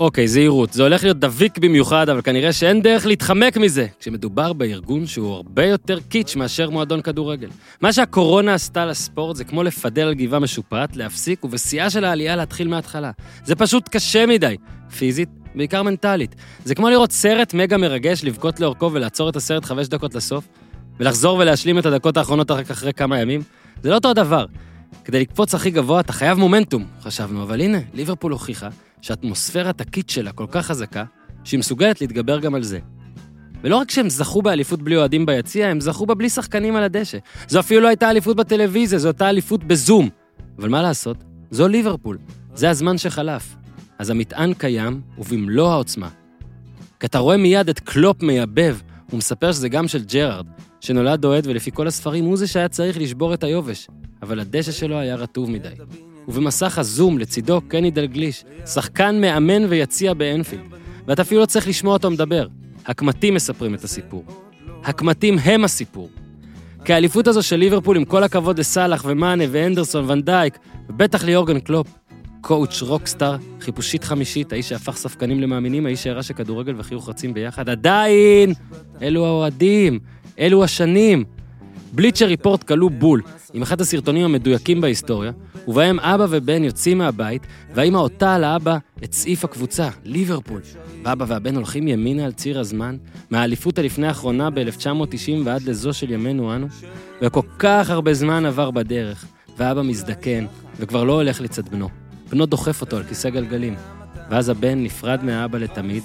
אוקיי, זהירות, זה הולך להיות דביק במיוחד, אבל כנראה שאין דרך להתחמק מזה, כשמדובר בארגון שהוא הרבה יותר קיץ' מאשר מועדון כדורגל. מה שהקורונה עשתה לספורט זה כמו לפדל על גבעה משופעת, להפסיק, ובשיאה של העלייה להתחיל מההתחלה. זה פשוט קשה מדי, פיזית, בעיקר מנטלית. זה כמו לראות סרט מגה מרגש, לבכות לאורכו ולעצור את הסרט חמש דקות לסוף, ולחזור ולהשלים את הדקות האחרונות רק אחרי כמה ימים. זה לא אותו הדבר. כדי לקפוץ הכי גבוה אתה חייב מומנטום, חשבנו, אבל הנה, ליברפול הוכיחה שהאטמוספירת הקיט שלה כל כך חזקה, שהיא מסוגלת להתגבר גם על זה. ולא רק שהם זכו באליפות בלי אוהדים ביציע, הם זכו בה בלי שחקנים על הדשא. זו אפילו לא הייתה אליפות בטלוויזיה, זו הייתה אליפות בזום. אבל מה לעשות? זו ליברפול. זה הזמן שחלף. אז המטען קיים, ובמלוא העוצמה. כי אתה רואה מיד את קלופ מייבב, הוא מספר שזה גם של ג'רארד, שנולד אוהד ולפי כל הספרים הוא זה שהיה צריך לשבור את היובש, אבל הדשא שלו היה רטוב מדי. ובמסך הזום לצידו קני דלגליש, שחקן מאמן ויציע באנפילד. ואתה אפילו לא צריך לשמוע אותו מדבר. הקמטים מספרים את הסיפור. הקמטים הם הסיפור. כי האליפות הזו של ליברפול, עם כל הכבוד לסאלח ומאנה והנדרסון וואן דייק, ובטח ליורגן קלופ, coach rockstar, חיפושית חמישית, האיש שהפך ספקנים למאמינים, האיש שהראה שכדורגל וחיוך רצים ביחד, עדיין! אלו האוהדים, אלו השנים. בליצ'ר ריפורט כלוא בול, עם אחד הסרטונים המדויקים בהיסטוריה, ובהם אבא ובן יוצאים מהבית, והאמא עוטה על האבא את סעיף הקבוצה, ליברפול. ואבא והבן הולכים ימינה על ציר הזמן, מהאליפות הלפני האחרונה ב-1990 ועד לזו של ימינו אנו, וכל כך הרבה זמן עבר בדרך, ואבא מזדקן, וכבר לא הולך לצד בנו. בנו דוחף אותו על כיסא גלגלים, ואז הבן נפרד מהאבא לתמיד,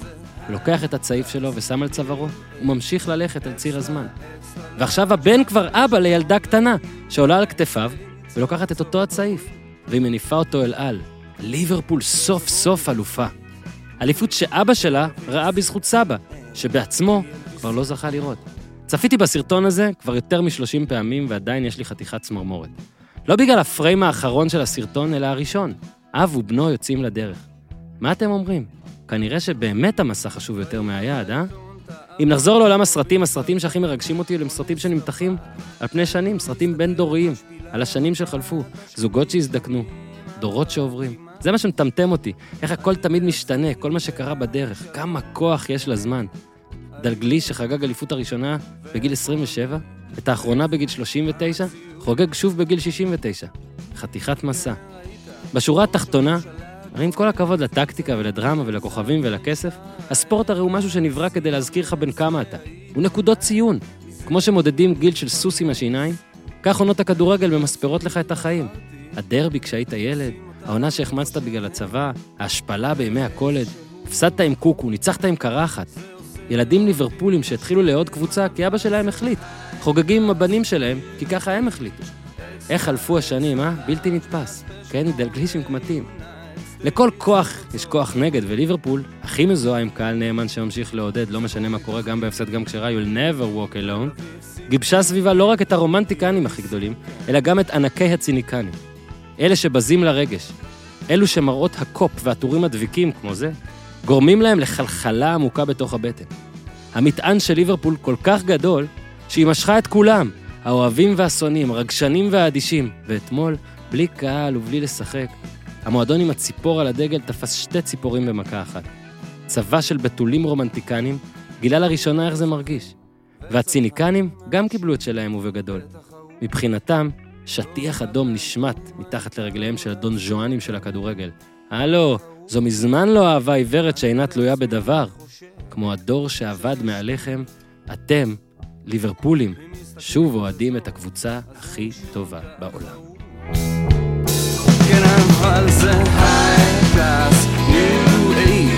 ולוקח את הצעיף שלו ושם על צווארו, וממשיך ללכת על ציר הזמן. ועכשיו הבן כבר אבא לילדה קטנה, שעולה על כתפיו, ולוקחת את אותו הצעיף, והיא מניפה אותו אל על. ליברפול סוף סוף אלופה. אליפות שאבא שלה ראה בזכות סבא, שבעצמו כבר לא זכה לראות. צפיתי בסרטון הזה כבר יותר מ-30 פעמים, ועדיין יש לי חתיכת צמרמורת. לא בגלל הפריים האחרון של הסרטון, אלא הראשון. אב ובנו יוצאים לדרך. מה אתם אומרים? כנראה שבאמת המסע חשוב יותר מהיעד, אה? אם נחזור לעולם הסרטים, הסרטים שהכי מרגשים אותי הם סרטים שנמתחים על פני שנים, סרטים בין-דוריים, על השנים שחלפו, זוגות שהזדקנו, דורות שעוברים. זה מה שמטמטם אותי, איך הכל תמיד משתנה, כל מה שקרה בדרך, כמה כוח יש לזמן. דלגליש שחגג אליפות הראשונה בגיל 27, את האחרונה בגיל 39, חוגג שוב בגיל 69. חתיכת מסע. בשורה התחתונה, הרי עם כל הכבוד לטקטיקה ולדרמה ולכוכבים ולכסף, הספורט הרי הוא משהו שנברא כדי להזכיר לך בין כמה אתה. הוא נקודות ציון. כמו שמודדים גיל של סוס עם השיניים, כך עונות הכדורגל ממספרות לך את החיים. הדרבי כשהיית ילד, העונה שהחמצת בגלל הצבא, ההשפלה בימי הקולד, הפסדת עם קוקו, ניצחת עם קרחת. ילדים ליברפולים שהתחילו לעוד קבוצה כי אבא שלהם החליט. חוגגים עם הבנים שלהם כי ככה הם החליטו. איך חלפו השנים, אה? בלתי נתפס. כן, דלגליש עם קמטים. לכל כוח יש כוח נגד, וליברפול הכי מזוהה עם קהל נאמן שממשיך לעודד, לא משנה מה קורה, גם בהפסד, גם כשרע, you'll never walk alone, גיבשה סביבה לא רק את הרומנטיקנים הכי גדולים, אלא גם את ענקי הציניקנים. אלה שבזים לרגש. אלו שמראות הקופ והטורים הדביקים, כמו זה, גורמים להם לחלחלה עמוקה בתוך הבטן. המטען של ליברפול כל כך גדול, שהיא משכה את כולם, האוהבים והשונאים, הרגשנים והאדישים, ואתמול, בלי קהל ובלי לשחק, המועדון עם הציפור על הדגל תפס שתי ציפורים במכה אחת. צבא של בתולים רומנטיקנים גילה לראשונה איך זה מרגיש. והציניקנים גם קיבלו את שלהם ובגדול. מבחינתם, שטיח אדום נשמט מתחת לרגליהם של הדון ז'ואנים של הכדורגל. הלו, זו מזמן לא אהבה עיוורת שאינה תלויה בדבר. כמו הדור שעבד מעליכם, אתם, ליברפולים, שוב אוהדים את הקבוצה הכי טובה בעולם. כן אבל זה היי קלאס, ניו אייג',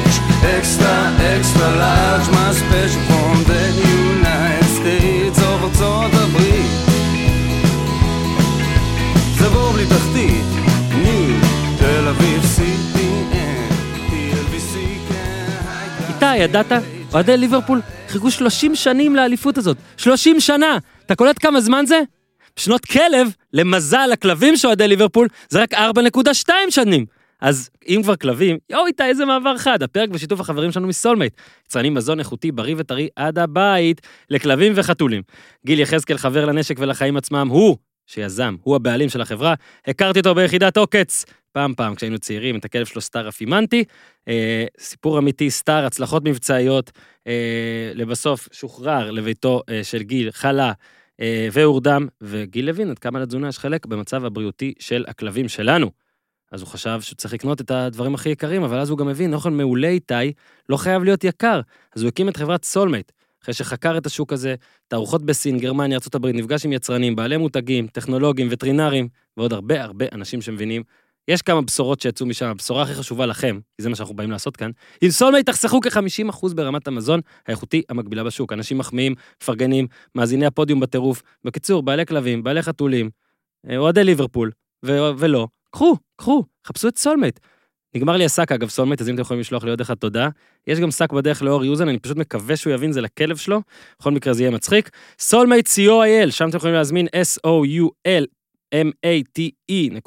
אקסטרה אוף ארצות הברית זה בלי תחתית, ניו תל אביב TLBC כן איתי, ידעת? אוהדי ליברפול חיכו 30 שנים לאליפות הזאת. 30 שנה! אתה קולט כמה זמן זה? בשנות כלב, למזל הכלבים של אוהדי ליברפול, זה רק 4.2 שנים. אז אם כבר כלבים, יואו איתי, איזה מעבר חד, הפרק בשיתוף החברים שלנו מסולמייט. יצרנים מזון איכותי, בריא וטרי עד הבית, לכלבים וחתולים. גיל יחזקאל חבר לנשק ולחיים עצמם, הוא שיזם, הוא הבעלים של החברה, הכרתי אותו ביחידת עוקץ. פעם פעם כשהיינו צעירים, את הכלב שלו סטאר אפימנטי. אה, סיפור אמיתי, סטאר, הצלחות מבצעיות, אה, לבסוף שוחרר לביתו אה, של גיל, חלה אה, והורדם, וגיל הבין עד כמה לתזונה יש חלק במצב הבריאותי של הכלבים שלנו. אז הוא חשב שהוא צריך לקנות את הדברים הכי יקרים, אבל אז הוא גם הבין, אוכל מעולה איתי לא חייב להיות יקר. אז הוא הקים את חברת סולמייט, אחרי שחקר את השוק הזה, תערוכות בסין, גרמניה, ארה"ב, נפגש עם יצרנים, בעלי מותגים, טכנולוגים, וטרינרים, ועוד הרבה הרבה אנשים שמבינים. יש כמה בשורות שיצאו משם, הבשורה הכי חשובה לכם, כי זה מה שאנחנו באים לעשות כאן, עם סולמייט תחסכו כ-50% ברמת המזון האיכותי המקבילה בשוק. אנשים מחמיאים, מפרגנים, מאזיני הפודיום בטירוף. בקיצור, בעלי כלבים, בעלי חתולים, אה, אוהדי ליברפול, ו- ולא, קחו, קחו, חפשו את סולמייט. נגמר לי השק, אגב, סולמייט, אז אם אתם יכולים לשלוח לי עוד אחד תודה. יש גם שק בדרך לאורי אוזן, אני פשוט מקווה שהוא יבין זה לכלב שלו. בכל מקרה זה יהיה מצחיק. סולמייט co.il, שם אתם יכולים להזמין S-O-U-L. mate.co.il,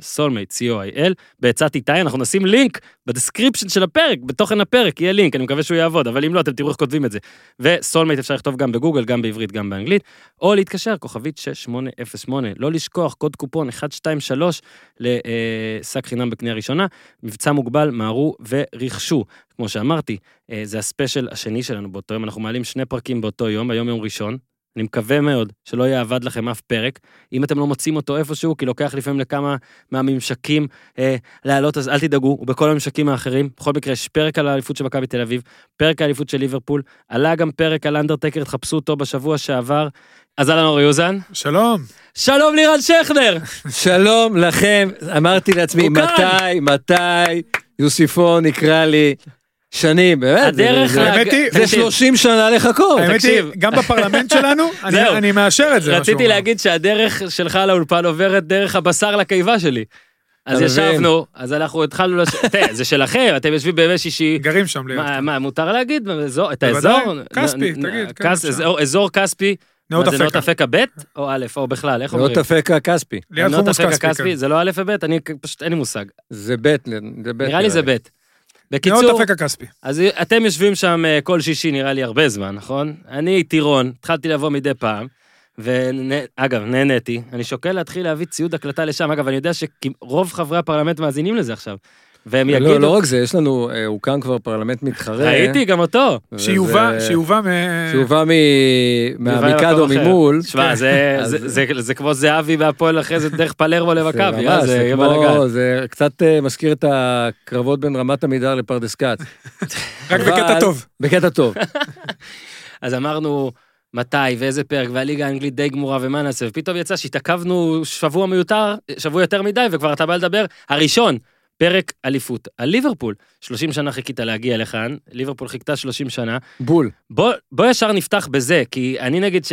סולמייט co.il, בעצת איתי, אנחנו נשים לינק ב description של הפרק, בתוכן הפרק יהיה לינק, אני מקווה שהוא יעבוד, אבל אם לא, אתם תראו איך כותבים את זה. וסולמייט אפשר לכתוב גם בגוגל, גם בעברית, גם באנגלית, או להתקשר, כוכבית 6808, לא לשכוח, קוד קופון 123 לשק חינם בקנייה ראשונה, מבצע מוגבל, מהרו ורכשו. כמו שאמרתי, אה, זה הספיישל השני שלנו באותו יום, אנחנו מעלים שני פרקים באותו יום, היום יום ראשון, אני מקווה מאוד שלא יאבד לכם אף פרק. אם אתם לא מוצאים אותו איפשהו, כי לוקח לפעמים לכמה מהממשקים אה, לעלות, אז אל תדאגו, הוא בכל הממשקים האחרים. בכל מקרה, יש פרק על האליפות של מכבי תל אביב, פרק האליפות של ליברפול, עלה גם פרק על אנדרטקר, תחפשו אותו בשבוע שעבר. אז אהלן אור יוזן. שלום. שלום לירן שכנר! שלום לכם, אמרתי לעצמי. מתי, מתי יוסיפון יקרא לי שנים, באמת, הדרך זה- האמת היא- זה 30 שנה לחכות. האמת היא. גם בפרלמנט שלנו, אני- מאשר את זה. רציתי. להגיד שהדרך שלך לאולפן עוברת דרך הבשר לקיבה שלי. אז? ישבנו, אז אנחנו התחלנו, לש... תראה, זה שלכם, אתם יושבים בימי שישי, גרים שם ליד. מה, מה, מותר להגיד? את. האזור? כספי, תגיד, כן, כס-. אזור- אזור כספי, נאות מה זה נאות אפקה. אפקה ב' או א', או בכלל, איך לא אומרים? תפק הכספי, ליד נאות אפקה כספי. כספי, כן. זה לא א' וב', אני פשוט אין לי מושג. זה בית, זה בית. נראה לי זה ב'. בקיצור, אפקה כספי. אז אתם יושבים שם אה, כל שישי נראה לי הרבה זמן, נכון? אני טירון, התחלתי לבוא מדי פעם, ואגב, נהניתי, אני שוקל להתחיל להביא ציוד הקלטה לשם, אגב, אני יודע שרוב חברי הפרלמנט מאזינים לזה עכשיו, והם לא, יגידו, לא רק זה, יש לנו, אה, הוקם כבר פרלמנט מתחרה. ראיתי גם אותו. שיובא, שיובא מ... שיובא מהמיקדו. ממול. שמע, זה- כמו זהבי והפועל אחרי זה דרך פלרמו למכבי, אה, זה יהיה כמו- בלאגן. זה קצת אה, מזכיר את הקרבות בין רמת עמידר לפרדס כץ. רק בקטע טוב. בקטע טוב. אז אמרנו, מתי ואיזה פרק, והליגה האנגלית די גמורה ומה נעשה, ופתאום יצא שהתעכבנו שבוע מיותר, שבוע יותר מדי, וכבר אתה בא לדבר, הראשון, פרק אליפות. על ליברפול, 30 שנה חיכית להגיע לכאן, ליברפול חיכתה 30 שנה. בול. בוא, בוא ישר נפתח בזה, כי אני נגיד ש...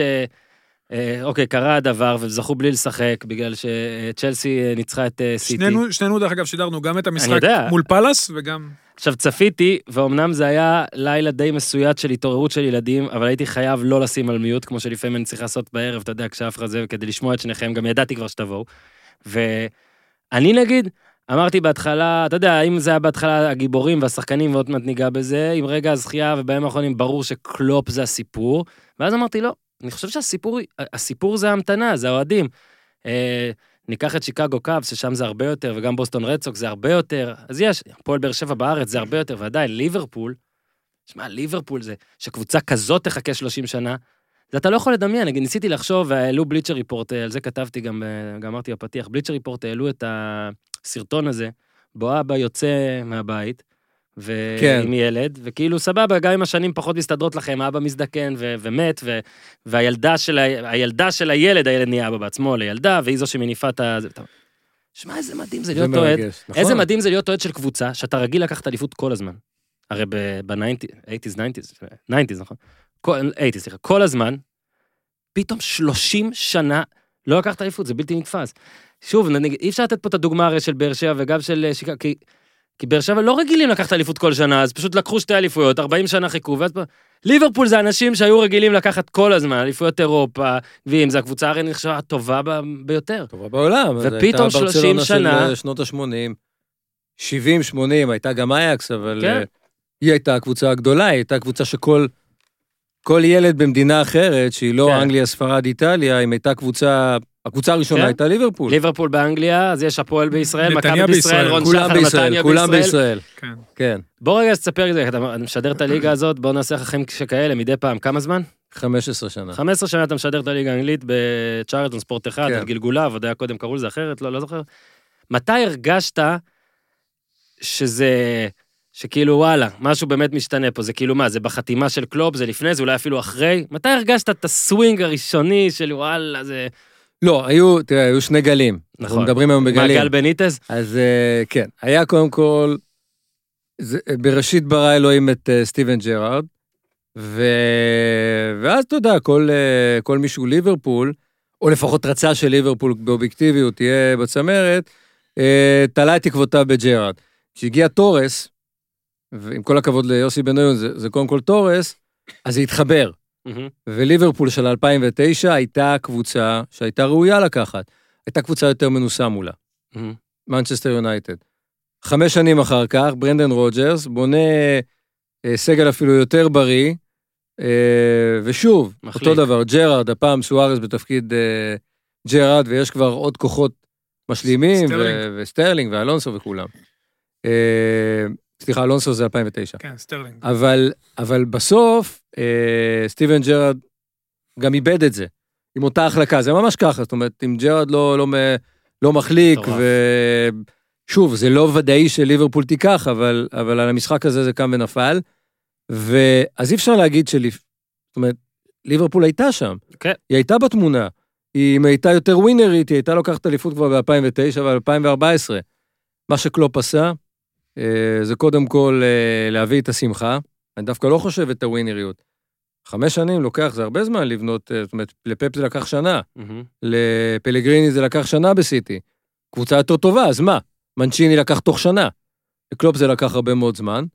אה, אוקיי, קרה הדבר, וזכו בלי לשחק, בגלל שצ'לסי אה, ניצחה את אה, סיטי. שנינו, שנינו דרך אגב שידרנו גם את המשחק יודע. מול פאלאס וגם... עכשיו צפיתי, ואומנם זה היה לילה די מסויט של התעוררות של ילדים, אבל הייתי חייב לא לשים על מיוט, כמו שלפעמים אני צריך לעשות בערב, אתה יודע, כשאף אחד זה, כדי לשמוע את שניכם, גם ידעתי כבר שתבואו. ואני נגיד, אמרתי בהתחלה, אתה יודע, אם זה היה בהתחלה הגיבורים והשחקנים, ועוד מעט ניגע בזה, עם רגע הזכייה, ובימים האחרונים ברור שקלופ זה הסיפור, ואז אמרתי, לא, אני חושב שהסיפור, הסיפור זה ההמתנה, זה האוהדים. אה, ניקח את שיקגו קאבס, ששם זה הרבה יותר, וגם בוסטון רדסוק זה הרבה יותר, אז יש, הפועל באר שבע בארץ זה הרבה יותר, ועדיין, ליברפול, שמע, ליברפול זה, שקבוצה כזאת תחכה 30 שנה, אתה לא יכול לדמיין, נגיד, ניסיתי לחשוב, והעלו בליצ'ר ריפורט, על זה כתבתי גם, אה, גם אמרתי בפתיח, בליצ'ר ריפורט העלו את הסרטון הזה, בו אבא יוצא מהבית, ו... כן. עם ילד, וכאילו סבבה, גם אם השנים פחות מסתדרות לכם, האבא מזדקן ו- ומת, ו- והילדה של, ה- הילדה של הילד, הילד נהיה אבא בעצמו לילדה, והיא זו שמניפה את ה... שמע, איזה מדהים זה להיות אוהד. נכון. איזה מדהים זה להיות אוהד של קבוצה, שאתה רגיל לקחת אליפות כל הזמן. הרי ב-90's, 90's, 90's, נכון? כל- 80's, סליחה, כל הזמן, פתאום 30 שנה לא לקחת אליפות, זה בלתי נתפס. שוב, נגיד, אי אפשר לתת פה את הדוגמה הרי של באר שבע וגם של אה, שיקגו, כי, כי באר שבע לא רגילים לקחת אליפות כל שנה, אז פשוט לקחו שתי אליפויות, 40 שנה חיכו, ואז... פה- ליברפול זה אנשים שהיו רגילים לקחת כל הזמן, אליפויות אירופה, ואם זה הקבוצה הרי נחשבה הטובה ב- ביותר. טובה בעולם. ופתאום הייתה 30 ברצלונה שנה- של שנות ה-80, 70-80, הייתה גם אייקס, אבל כן. אה, היא הייתה הקבוצה הגדולה, היא הייתה קבוצה שכל כל ילד במדינה אחרת, שהיא לא כן. אנגליה, ספרד, איטליה, אם הייתה קבוצה הקבוצה הראשונה כן? הייתה ליברפול. ליברפול באנגליה, אז יש הפועל בישראל, מכבי בישראל, בישראל, רון שחר, בישראל, נתניה כולם בישראל. בישראל. כן. כן, בוא רגע תספר לי, אתה משדר את הליגה הזאת, בוא נעשה לך חיים שכאלה מדי פעם, כמה זמן? 15 שנה. 15 שנה אתה משדר את הליגה האנגלית בצ'ארלטון ספורט אחד, כן. על גלגוליו, עוד היה קודם קראו לזה אחרת, לא, לא זוכר. מתי הרגשת שזה, שכאילו וואלה, משהו באמת משתנה פה, זה כאילו מה, זה בחתימה של קלופ, זה לפני, זה אולי אפילו אחרי? מתי הרגשת את הסווינג הראשוני של וואלה, זה... לא, היו, תראה, היו שני גלים. אנחנו נכון. מדברים היום מה, בגלים. גל בניטז? אז אה, כן, היה קודם כל, זה, בראשית ברא אלוהים את אה, סטיבן ג'רארד, ו... ואז אתה יודע, כל, אה, כל מישהו ליברפול, או לפחות רצה שליברפול באובייקטיביות תהיה בצמרת, אה, תלה את תקוותיו בג'רארד. כשהגיע תורס, ועם כל הכבוד ליוסי בניון, זה, זה קודם כל תורס, אז זה התחבר. וליברפול של 2009 הייתה קבוצה שהייתה ראויה לקחת. הייתה קבוצה יותר מנוסה מולה. מנצ'סטר יונייטד. חמש שנים אחר כך, ברנדן רוג'רס בונה אה, סגל אפילו יותר בריא, אה, ושוב, מחליק. אותו דבר, ג'רארד, הפעם סוארז בתפקיד אה, ג'רארד, ויש כבר עוד כוחות משלימים, סטרלינג. וסטרלינג ואלונסו וכולם. סליחה, אלונסו זה 2009. כן, סטרלינג. אבל, אבל בסוף, אה, סטיבן ג'רארד גם איבד את זה, עם אותה החלקה, זה ממש ככה, זאת אומרת, אם ג'רארד לא, לא, לא מחליק. ושוב, זה לא ודאי שליברפול תיקח, אבל, אבל על המשחק הזה זה קם ונפל, ואז אי אפשר להגיד שלי, זאת אומרת, ליברפול הייתה שם, כן. היא הייתה בתמונה, היא, אם הייתה יותר ווינרית, היא הייתה לוקחת אליפות כבר ב-2009 ו-2014. מה שקלופ עשה, זה קודם כל אה, להביא את השמחה. אני דווקא לא חושב את הווינריות. חמש שנים לוקח, זה הרבה זמן לבנות, אה, זאת אומרת, לפפ זה לקח שנה, מהמם. לפלגריני זה לקח שנה בסיטי. קבוצה יותר טובה, אז מה? מנצ'יני לקח תוך שנה. לקלופ זה לקח הרבה מאוד זמן,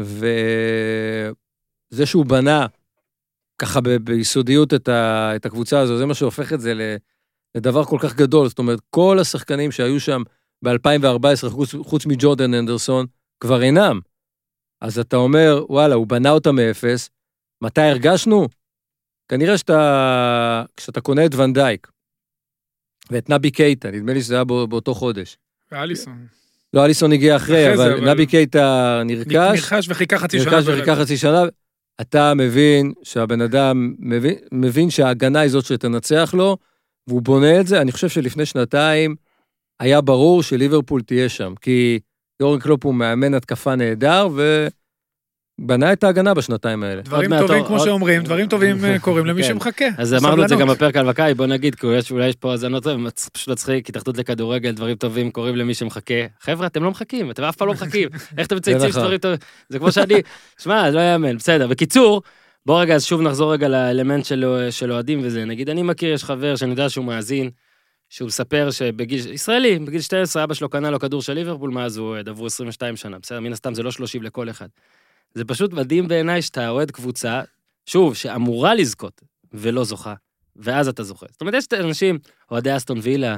וזה שהוא בנה ככה ב- ביסודיות את, ה... את הקבוצה הזו, זה מה שהופך את זה לדבר כל כך גדול. זאת אומרת, כל השחקנים שהיו שם ב-2014, חוץ, חוץ מג'ורדן אנדרסון, כבר אינם. אז אתה אומר, וואלה, הוא בנה אותה מאפס, מתי הרגשנו? כנראה שאתה, כשאתה קונה את ונדייק ואת נבי קייטה, נדמה לי שזה היה בא, באותו חודש. ואליסון. לא, אליסון הגיע אחרי, אחרי זה, אבל אבל- נבי קייטה נרכש, נרכש וחיכה חצי שנה. נרכש ברצף. וחיכה חצי שנה. אתה מבין שהבן אדם מבין, מבין שההגנה היא זאת שתנצח לו, והוא בונה את זה. אני חושב שלפני שנתיים היה ברור שליברפול תהיה שם, כי יורן קלופ הוא מאמן התקפה נהדר, ובנה את ההגנה בשנתיים האלה. דברים מעט, טובים, עוד- כמו עוד- שאומרים, דברים טובים אה, קורים למי כן. שמחכה. אז אמרנו את זה גם. בפרק על מכבי, בוא נגיד, כי יש, אולי יש פה האזנות, פשוט מצחיק, התאחדות לכדורגל, דברים טובים קורים למי שמחכה. חבר'ה, אתם לא מחכים, אתם אף פעם לא מחכים. איך אתם מצייצים נכון. שדברים טובים? זה כמו שאני, שמע, זה לא יאמן, בסדר. בקיצור, בוא רגע, אז שוב נחזור רגע לאלמנט של, של אוהדים וזה. נגיד, אני מכיר, יש חבר שאני יודע שהוא מאזין, שהוא מספר שבגיל, ישראלי, בגיל 12 אבא שלו קנה לו כדור של ליברפול, מאז הוא אוהד, עברו 22 שנה, בסדר, מן הסתם זה לא 30 לכל אחד. זה פשוט מדהים בעיניי שאתה אוהד קבוצה, שוב, שאמורה לזכות, ולא זוכה, ואז אתה זוכה. זאת אומרת, יש אנשים, אוהדי אסטון וילה,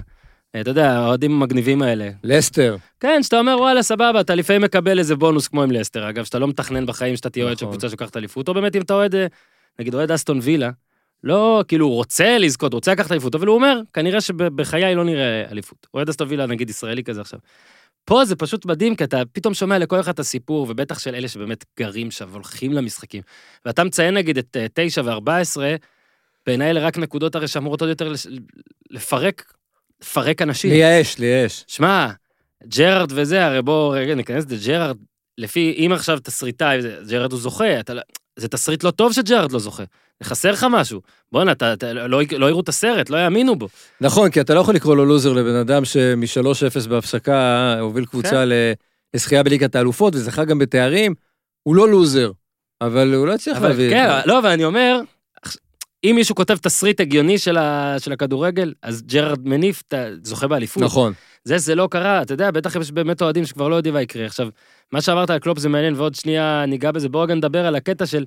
אה, אתה יודע, האוהדים המגניבים האלה. לסטר, כן, שאתה אומר, וואלה, סבבה, אתה לפעמים מקבל איזה בונוס כמו עם לסטר, אגב, שאתה לא מתכנן בחיים שאתה תהיה אוהד של נכון. קבוצה שלוקחת אליפות, או באמת אם אתה אוהד, אה, נגיד אוהד אסטון וילה, לא, כאילו, הוא רוצה לזכות, רוצה לקחת אליפות, אבל הוא אומר, כנראה שבחיי לא נראה אליפות. אוהד אסטון וילה, נגיד, ישראלי כזה עכשיו. פה זה פשוט מדהים, כי אתה פתאום שומע לכל אחד את הסיפור, ובטח של אלה שבאמת גרים שם והולכים למשחקים. ואתה מציין נגיד את אה, 9 ו-14, בעיניי אלה רק נקודות הרי שאמורות עוד יותר לפרק, לפרק אנשים. לייאש, לייאש. שמע, ג'רארד וזה, הרי בואו רגע ניכנס לג'רארד, לפי, אם עכשיו תסריטאי, ג'רארד הוא זוכה, אתה, לא- זה תסריט לא טוב שג'רארד לא זוכה. חסר לך משהו. בואנה, לא, לא יראו את הסרט, לא יאמינו בו. נכון, כי אתה לא יכול לקרוא לו לוזר לבן אדם שמ-3-0 בהפסקה הוביל קבוצה כן. לזכייה בליגת האלופות וזכה גם בתארים, הוא לא לוזר, אבל הוא לא הצליח אבל להביא. כן, לא, ואני אומר, אם מישהו כותב תסריט הגיוני של, ה, של הכדורגל, אז ג'רארד מניף, אתה זוכה באליפות. נכון. זה, זה לא קרה, אתה יודע, בטח יש באמת אוהדים שכבר לא יודעים מה יקרה. עכשיו, מה שאמרת על קלופ זה מעניין, ועוד שנייה ניגע בזה, בואו רגע נדבר על הקטע של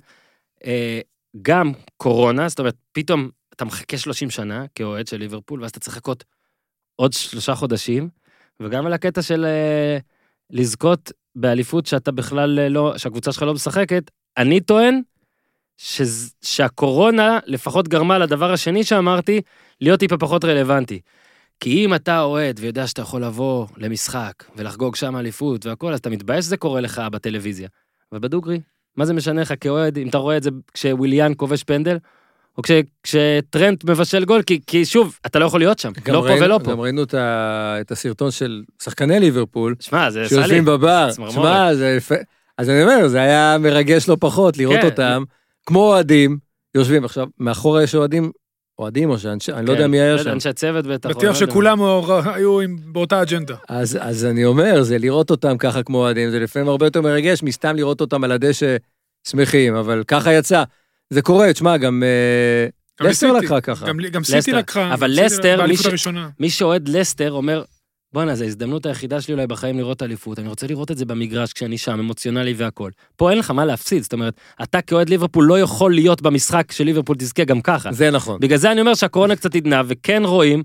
אה, גם קורונה, זאת אומרת, פתאום אתה מחכה 30 שנה כאוהד של ליברפול, ואז אתה צריך לחכות עוד שלושה חודשים, וגם על הקטע של אה, לזכות באליפות שאתה בכלל לא, שהקבוצה שלך לא משחקת, אני טוען שז- שהקורונה לפחות גרמה לדבר השני שאמרתי, להיות טיפה פחות רלוונטי. כי אם אתה אוהד ויודע שאתה יכול לבוא למשחק ולחגוג שם אליפות והכל, אז אתה מתבאס שזה קורה לך בטלוויזיה. אבל בדוגרי, מה זה משנה לך כאוהד, אם אתה רואה את זה כשוויליאן כובש פנדל, או כש, כשטרנט מבשל גול, כי, כי שוב, אתה לא יכול להיות שם, לא פה ראינו- ולא פה. גם ראינו את ה- את הסרטון של שחקני ליברפול, שמע, זה עשה לי. שיושבים בבר. שמע, זה יפה. אז אני אומר, זה היה מרגש לא פחות לראות כן. אותם, כמו אוהדים, יושבים. עכשיו, מאחורה יש אוהדים, אוהדים או שאנשי, אני לא יודע כן, מי היה יודע, שם. אנשי הצוות בטח. או בטוח לא. שכולם היו באותה אג'נדה. אז, אז אני אומר, זה לראות אותם ככה כמו אוהדים, זה לפעמים הרבה יותר מרגש מסתם לראות אותם על הדשא שמחים, אבל ככה יצא. זה קורה, תשמע, גם אה, לסטר. לקחה ככה. גם-. סיטי לקחה. אבל לסטר. מי שאוהד לסטר אומר, בואנה, זו ההזדמנות היחידה שלי אולי בחיים לראות אליפות, אני רוצה לראות את זה במגרש כשאני שם, אמוציונלי והכל. פה אין לך מה להפסיד, זאת אומרת, אתה כאוהד ליברפול לא יכול להיות במשחק של ליברפול תזכה גם ככה. זה נכון. בגלל זה אני אומר שהקורונה קצת עדנה, וכן רואים,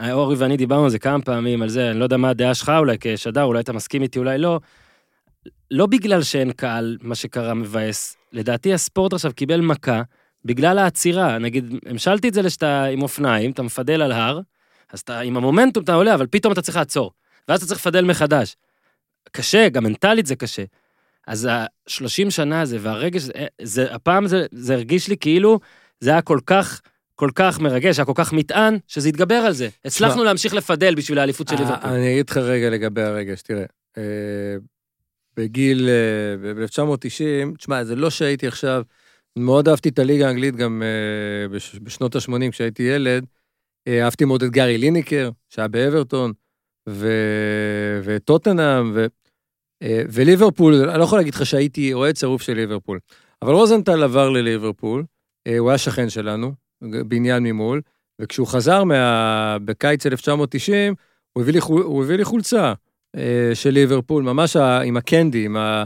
אה, אורי ואני דיברנו על זה כמה פעמים, על זה, אני לא יודע מה הדעה שלך אולי כשדר, אולי אתה מסכים איתי, אולי לא. לא בגלל שאין קהל, מה שקרה מבאס. לדעתי הספורט עכשיו קיבל מכה בגלל העצירה. נגיד, המשלתי את זה לשאתה עם אופניים, אתה מפדל על הר, אז אתה עם המומנטום אתה עולה, אבל פתאום אתה צריך לעצור. ואז אתה צריך לפדל מחדש. קשה, גם מנטלית זה קשה. אז ה-30 שנה הזה והרגש, זה, זה, הפעם זה, זה הרגיש לי כאילו זה היה כל כך, כל כך מרגש, היה כל כך מטען, שזה התגבר על זה. הצלחנו להמשיך לפדל בשביל האליפות של ליברפול. אה, אני אגיד לך רגע לגבי הרגש, תראה, אה, בגיל, אה, ב-1990, תשמע, זה לא שהייתי עכשיו, מאוד אהבתי את הליגה האנגלית גם אה, בש- בשנות ה-80 כשהייתי ילד, אה, אהבתי מאוד את גארי ליניקר, שהיה באברטון, ו- וטוטנאם, ו- אה, וליברפול, אני לא יכול להגיד לך שהייתי אוהד שרוף של ליברפול, אבל רוזנטל עבר לליברפול, אה, הוא היה שכן שלנו, בניין ממול, וכשהוא חזר מה... בקיץ 1990, הוא הביא לי, חול- הוא הביא לי חולצה אה, של ליברפול, ממש עם הקנדי, עם, ה,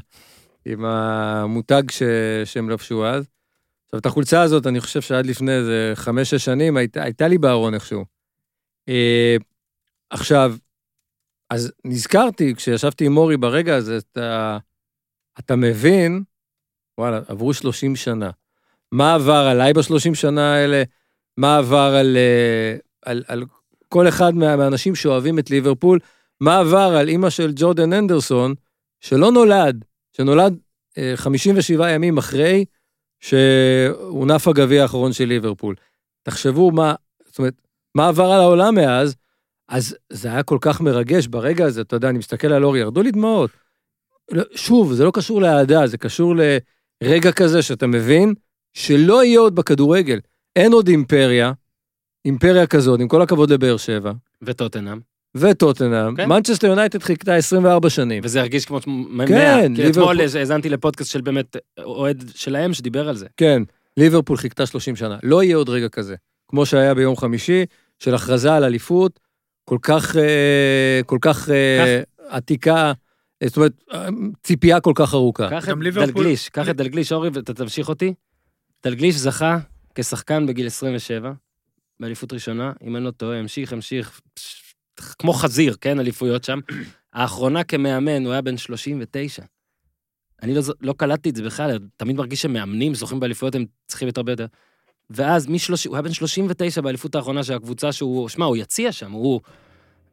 עם המותג ש, שהם לבשו אז. עכשיו, את החולצה הזאת, אני חושב שעד לפני איזה חמש-שש שנים, היית, הייתה לי בארון איכשהו. אה, עכשיו, אז נזכרתי, כשישבתי עם מורי ברגע הזה, אתה, אתה מבין, וואלה, עברו 30 שנה. מה עבר עליי בשלושים שנה האלה? מה עבר על, אה, על, על כל אחד מה, מהאנשים שאוהבים את ליברפול? מה עבר על אימא של ג'ורדן אנדרסון, שלא נולד, שנולד אה, 57 ימים אחרי שהונף הגביע האחרון של ליברפול. תחשבו מה, זאת אומרת, מה עבר על העולם מאז, אז זה היה כל כך מרגש ברגע הזה, אתה יודע, אני מסתכל על אורי, ירדו לי דמעות. לא, שוב, זה לא קשור לאהדה, זה קשור לרגע כזה שאתה מבין שלא יהיה עוד בכדורגל. אין עוד אימפריה, אימפריה כזאת, עם כל הכבוד לבאר שבע, וטוטנאם. וטוטנאם, כן. מנצ'סטר יונייטד חיכתה 24 שנים. וזה הרגיש כמו מאה. כן, כי ליברפול- אתמול האזנתי לפודקאסט של באמת אוהד שלהם שדיבר על זה. כן, ליברפול חיכתה 30 שנה. לא יהיה עוד רגע כזה. כמו שהיה ביום חמישי, של הכרזה על אליפות, כל כך, אה, כל כך אה, עתיקה, אה, זאת אומרת, אה, ציפייה כל כך ארוכה. קח את דלגליש, קח את דלגליש, אורי, ואתה תמשיך אותי. דלגליש זכה כשחקן בגיל 27, באליפות ראשונה, אם אני לא טועה, המשיך, המשיך, כמו חזיר, כן, אליפויות שם. האחרונה כמאמן, הוא היה בן 39. אני לא, לא קלטתי את זה בכלל, תמיד מרגיש שמאמנים זוכים באליפויות, הם צריכים להיות הרבה יותר. ואז מ-30, הוא היה בן 39 באליפות האחרונה של הקבוצה שהוא, שמע, הוא יציע שם, הוא...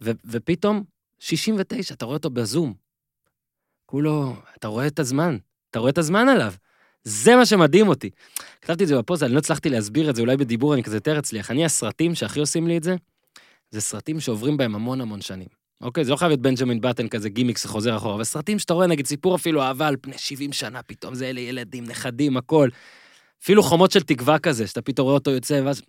ו, ופתאום, 69, אתה רואה אותו בזום. כולו, אתה רואה את הזמן, אתה רואה את הזמן עליו. זה מה שמדהים אותי. כתבתי את זה בפוסט, אני לא הצלחתי להסביר את זה, אולי בדיבור אני כזה יותר אצליח. אני, הסרטים שהכי עושים לי את זה, זה סרטים שעוברים בהם המון המון שנים. אוקיי, זה לא חייב להיות בנג'מין בטן כזה גימיק שחוזר אחורה, אבל סרטים שאתה רואה, נגיד סיפור אפילו אהבה על פני 70 שנה, פתאום זה אלה ילדים, נכדים, הכל. אפילו חומות של תקווה כזה, שאתה פתאום רואה אותו יוצא, ואז...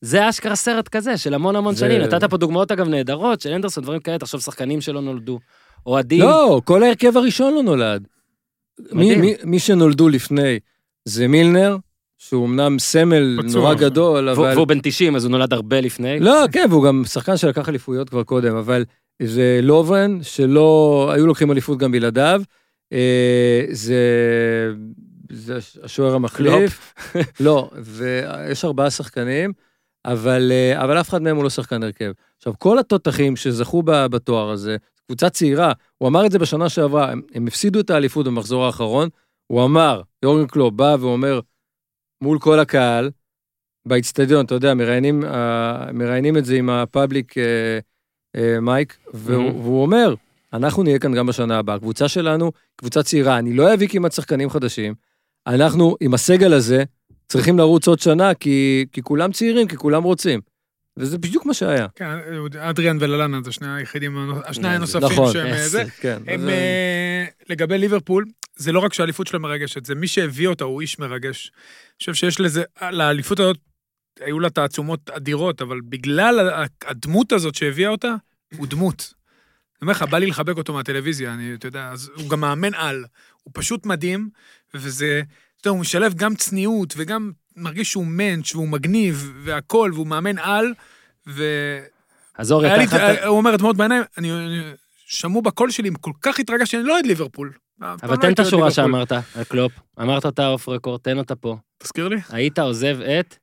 זה אשכרה סרט כזה, של המון המון זה- שנים. נתת פה דוגמאות, אגב, נהדרות, של אנדרסון, דברים כאלה, תחשוב, שחקנים שלא נולדו. אוהדים. לא, כל ההרכב הראשון לא נולד. מי. מי, מי שנולדו לפני זה מילנר, שהוא אמנם סמל פצוע נורא. גדול, אבל... והוא בן 90, אז הוא נולד הרבה לפני. לא, כן, והוא גם שחקן שלקח אליפויות כבר קודם, אבל זה לובן, שלא, היו לוקחים אליפות גם בלעדיו. אה, זה, זה השוער המחליף. לא, ויש ארבעה שחקנים, אבל, אה, אבל אף אחד מהם הוא לא שחקן הרכב. עכשיו, כל התותחים שזכו ב- בתואר הזה, קבוצה צעירה, הוא אמר את זה בשנה שעברה, הם, הם הפסידו את האליפות במחזור האחרון, הוא אמר, יורגן קלופ בא ואומר, מול כל הקהל, באיצטדיון, אתה יודע, מראיינים, אה, מראיינים את זה עם הפאבליק אה, אה, מייק, והוא, Mhm. והוא אומר, אנחנו נהיה כאן גם בשנה הבאה. הקבוצה שלנו, קבוצה צעירה, אני לא אביא כמעט שחקנים חדשים. אנחנו, עם הסגל הזה, צריכים לרוץ עוד שנה, כי, כי כולם צעירים, כי כולם רוצים. וזה בדיוק מה שהיה. כן, אדריאן וללנה זה שני היחידים, השני זה- הנוספים נכון. שהם זה. כן. הם, אז, לגבי ליברפול, זה לא רק שהאליפות שלו מרגשת, זה מי שהביא אותה הוא איש מרגש. אני חושב שיש לזה, לאליפות הזאת, היו לה תעצומות אדירות, אבל בגלל הדמות הזאת שהביאה אותה, הוא דמות. אני אומר לך, בא לי לחבק אותו מהטלוויזיה, אני, אתה יודע, אז הוא גם מאמן על. הוא פשוט מדהים, וזה, אתה יודע, הוא משלב גם צניעות, וגם מרגיש שהוא מענטש, והוא מגניב, והכול, והוא מאמן על, ו... אז אורי, אתה. הוא אומר את דמעות בעיניים, אני, אני, שמעו בקול שלי, כל כך התרגשתי, שאני לא אוהד ליברפול. אבל תן את השורה. שאמרת על קלופ. אמרת אותה off record, תן אותה פה. תזכיר לי. היית עוזב את...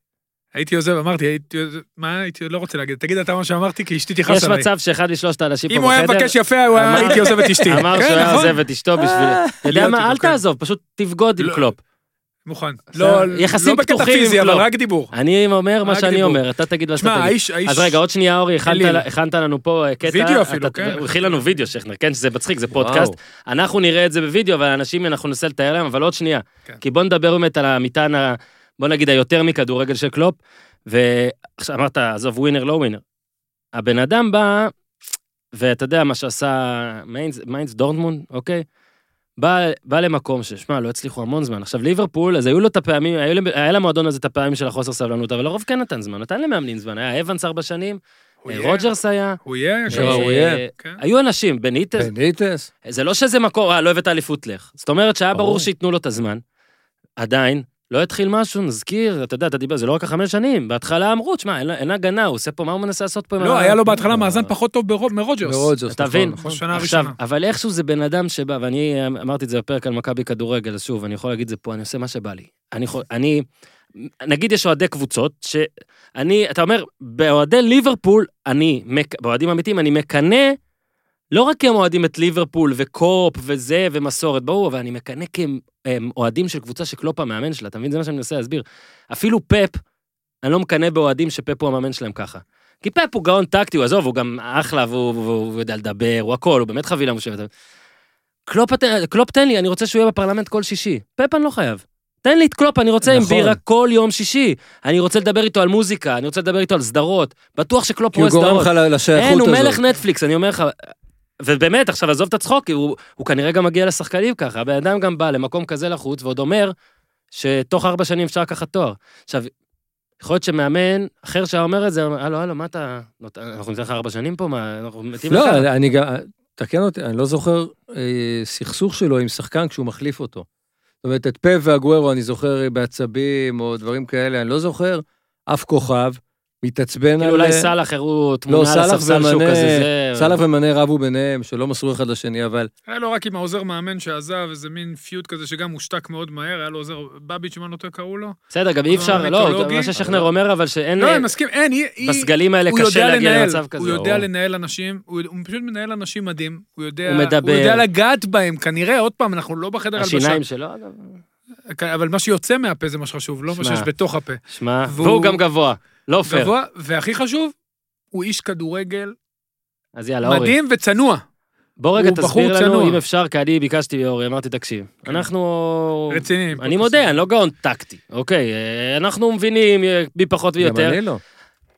הייתי עוזב, אמרתי, הייתי עוזב, מה הייתי, לא רוצה להגיד, תגיד אתה מה שאמרתי, כי אשתי תכעס יש עליי. מצב שאחד משלושת האנשים פה אם הוא היה בחדר מבקש יפה, הייתי עוזב את אשתי. אמר כן, שהוא היה נכון. עוזב את אשתו בשביל... אתה יודע מה, אל כן. תעזוב, פשוט תבגוד עם לא. קלופ. מוכן. לא, יחסים לא בקטע פתוחים פיזי, אבל קלופ. רק דיבור. אני אומר מה שאני דיבור. אומר, אתה תגיד מה שאתה תגיד. האיש, האיש... אז רגע, עוד שנייה, אורי, הכנת- לנו פה אה, קטע. וידאו אפילו, אתה- כן. הוא הכין לנו וידאו, שכנר, כן, שזה מצחיק, זה וואו. פודקאסט. אנחנו נראה את זה בווידאו, אבל אנשים, אנחנו ננסה לתאר להם, אבל עוד שנייה. כן. כי בוא נדבר באמת על המטען, בוא נגיד, היותר מכדורגל של קלופ. ועכשיו אמרת, עזוב, winner, לא winner. הבן אדם בא, ואתה יודע מה שעשה מיינץ, מיינץ דורטמונד, אוקיי? בא, בא למקום ששמע, לא הצליחו המון זמן. עכשיו ליברפול, אז היו לו את הפעמים, היו, להם- היה למועדון הזה את הפעמים של החוסר סבלנות, אבל לרוב כן נתן זמן, נתן למאמנים זמן. היה אבנס ארבע שנים, אה, רוג'רס היה. הוא יהיה, אה, הוא יהיה. כן. היו אנשים, בניטס, בניטס. זה לא שזה מקום, אה, לא הבאת אליפות לך. זאת אומרת שהיה ברור. שייתנו לו את הזמן. עדיין, לא התחיל משהו, נזכיר, אתה יודע, אתה דיבר, זה לא רק החמש שנים. בהתחלה אמרו, תשמע, אין, אין הגנה, הוא עושה פה, מה הוא מנסה לעשות פה? לא, היה לו בהתחלה מאזן פחות טוב ברוב- מרוג'רס. מרוג'רס, אתה נכון, מבין? נכון. בשנה עכשיו, הראשונה. אבל איכשהו זה בן אדם שבא, ואני אמרתי את זה בפרק על מכבי כדורגל, אז שוב, אני יכול להגיד את זה פה, אני עושה מה שבא לי. אני, אני, נגיד יש אוהדי קבוצות, שאני, אתה אומר, באוהדי ליברפול, אני, באוהדים אמיתיים, אני מקנא, לא רק כי הם אוהדים את ליברפול וקופ וזה ומסורת, ברור, אבל אני מקנא כי הם, הם אוהדים של קבוצה שקלופ המאמן שלה, אתה מבין? זה מה שאני מנסה להסביר. אפילו פפ, אני לא מקנא באוהדים שפפ הוא המאמן שלהם ככה. כי פפ הוא גאון טקטי, הוא עזוב, הוא גם אחלה, והוא, והוא, והוא יודע לדבר, הוא הכל, הוא באמת חבילה מושלמת. קלופ, קלופ תן לי, אני רוצה שהוא יהיה בפרלמנט כל שישי. פפ אני לא חייב. תן לי את קלופ, אני רוצה עם נכון. בירה כל יום שישי. אני רוצה לדבר איתו על מוזיקה, אני רוצה לדבר איתו על סדרות. בטוח שקלופ כי הוא חורש סדרות. לך לשייכות אין, הזאת. הוא מלך נטפליקס, אני אומר לך. ובאמת, עכשיו עזוב את הצחוק, הוא, הוא כנראה גם מגיע לשחקנים ככה. הבן אדם גם בא למקום כזה לחוץ, ועוד אומר שתוך ארבע שנים אפשר לקחת תואר. עכשיו, יכול להיות שמאמן אחר שהיה אומר את זה, הלו, הלו, מה אתה... אנחנו ניתן לך ארבע שנים פה? מה, אנחנו מתים לא, לך? אני גם, תקן אותי, אני לא זוכר אה, סכסוך שלו עם שחקן כשהוא מחליף אותו. זאת אומרת, את פפ והגוורו אני זוכר בעצבים או דברים כאלה, אני לא זוכר אף כוכב מתעצבן על... כאילו אולי סאלח הראו תמונה לא, על הספסל שהוא כזה, זה... סאלח ומנה רבו ביניהם, שלא מסרו אחד לשני, אבל היה לו רק עם העוזר מאמן שעזב, איזה מין פיוט כזה שגם הושתק מאוד מהר, היה לו עוזר בביץ', אם אני לא טועה, קראו לו. בסדר, גם אי אפשר, לא. מה ששכנר אומר, אבל שאין... לא, אני מסכים, אין, היא... בסגלים האלה הוא קשה יודע להגיע למצב כזה. הוא יודע. לנהל אנשים, הוא פשוט מנהל אנשים מדהים. הוא יודע... הוא מדבר. הוא יודע לגעת בהם, כנראה, עוד פעם, אנחנו לא בחדר הלבשה. השיניים שלו, אגב. אבל מה שיוצא מהפה זה מה שחשוב, לא מה שיש בתוך הפה. שמע, והוא- והוא גם גבוה, לא פייר. גבוה, והכי חשוב, הוא איש כדורגל אז יאללה, אורי. מדהים וצנוע. בוא רגע תסביר לנו, צנוע. אם אפשר, כי אני ביקשתי מאורי, אמרתי, תקשיב, כן. אנחנו... רציני. אני מודה, אני לא גאון טקטי, אוקיי? אה, אנחנו מבינים בי פחות גם ויותר. אני לא.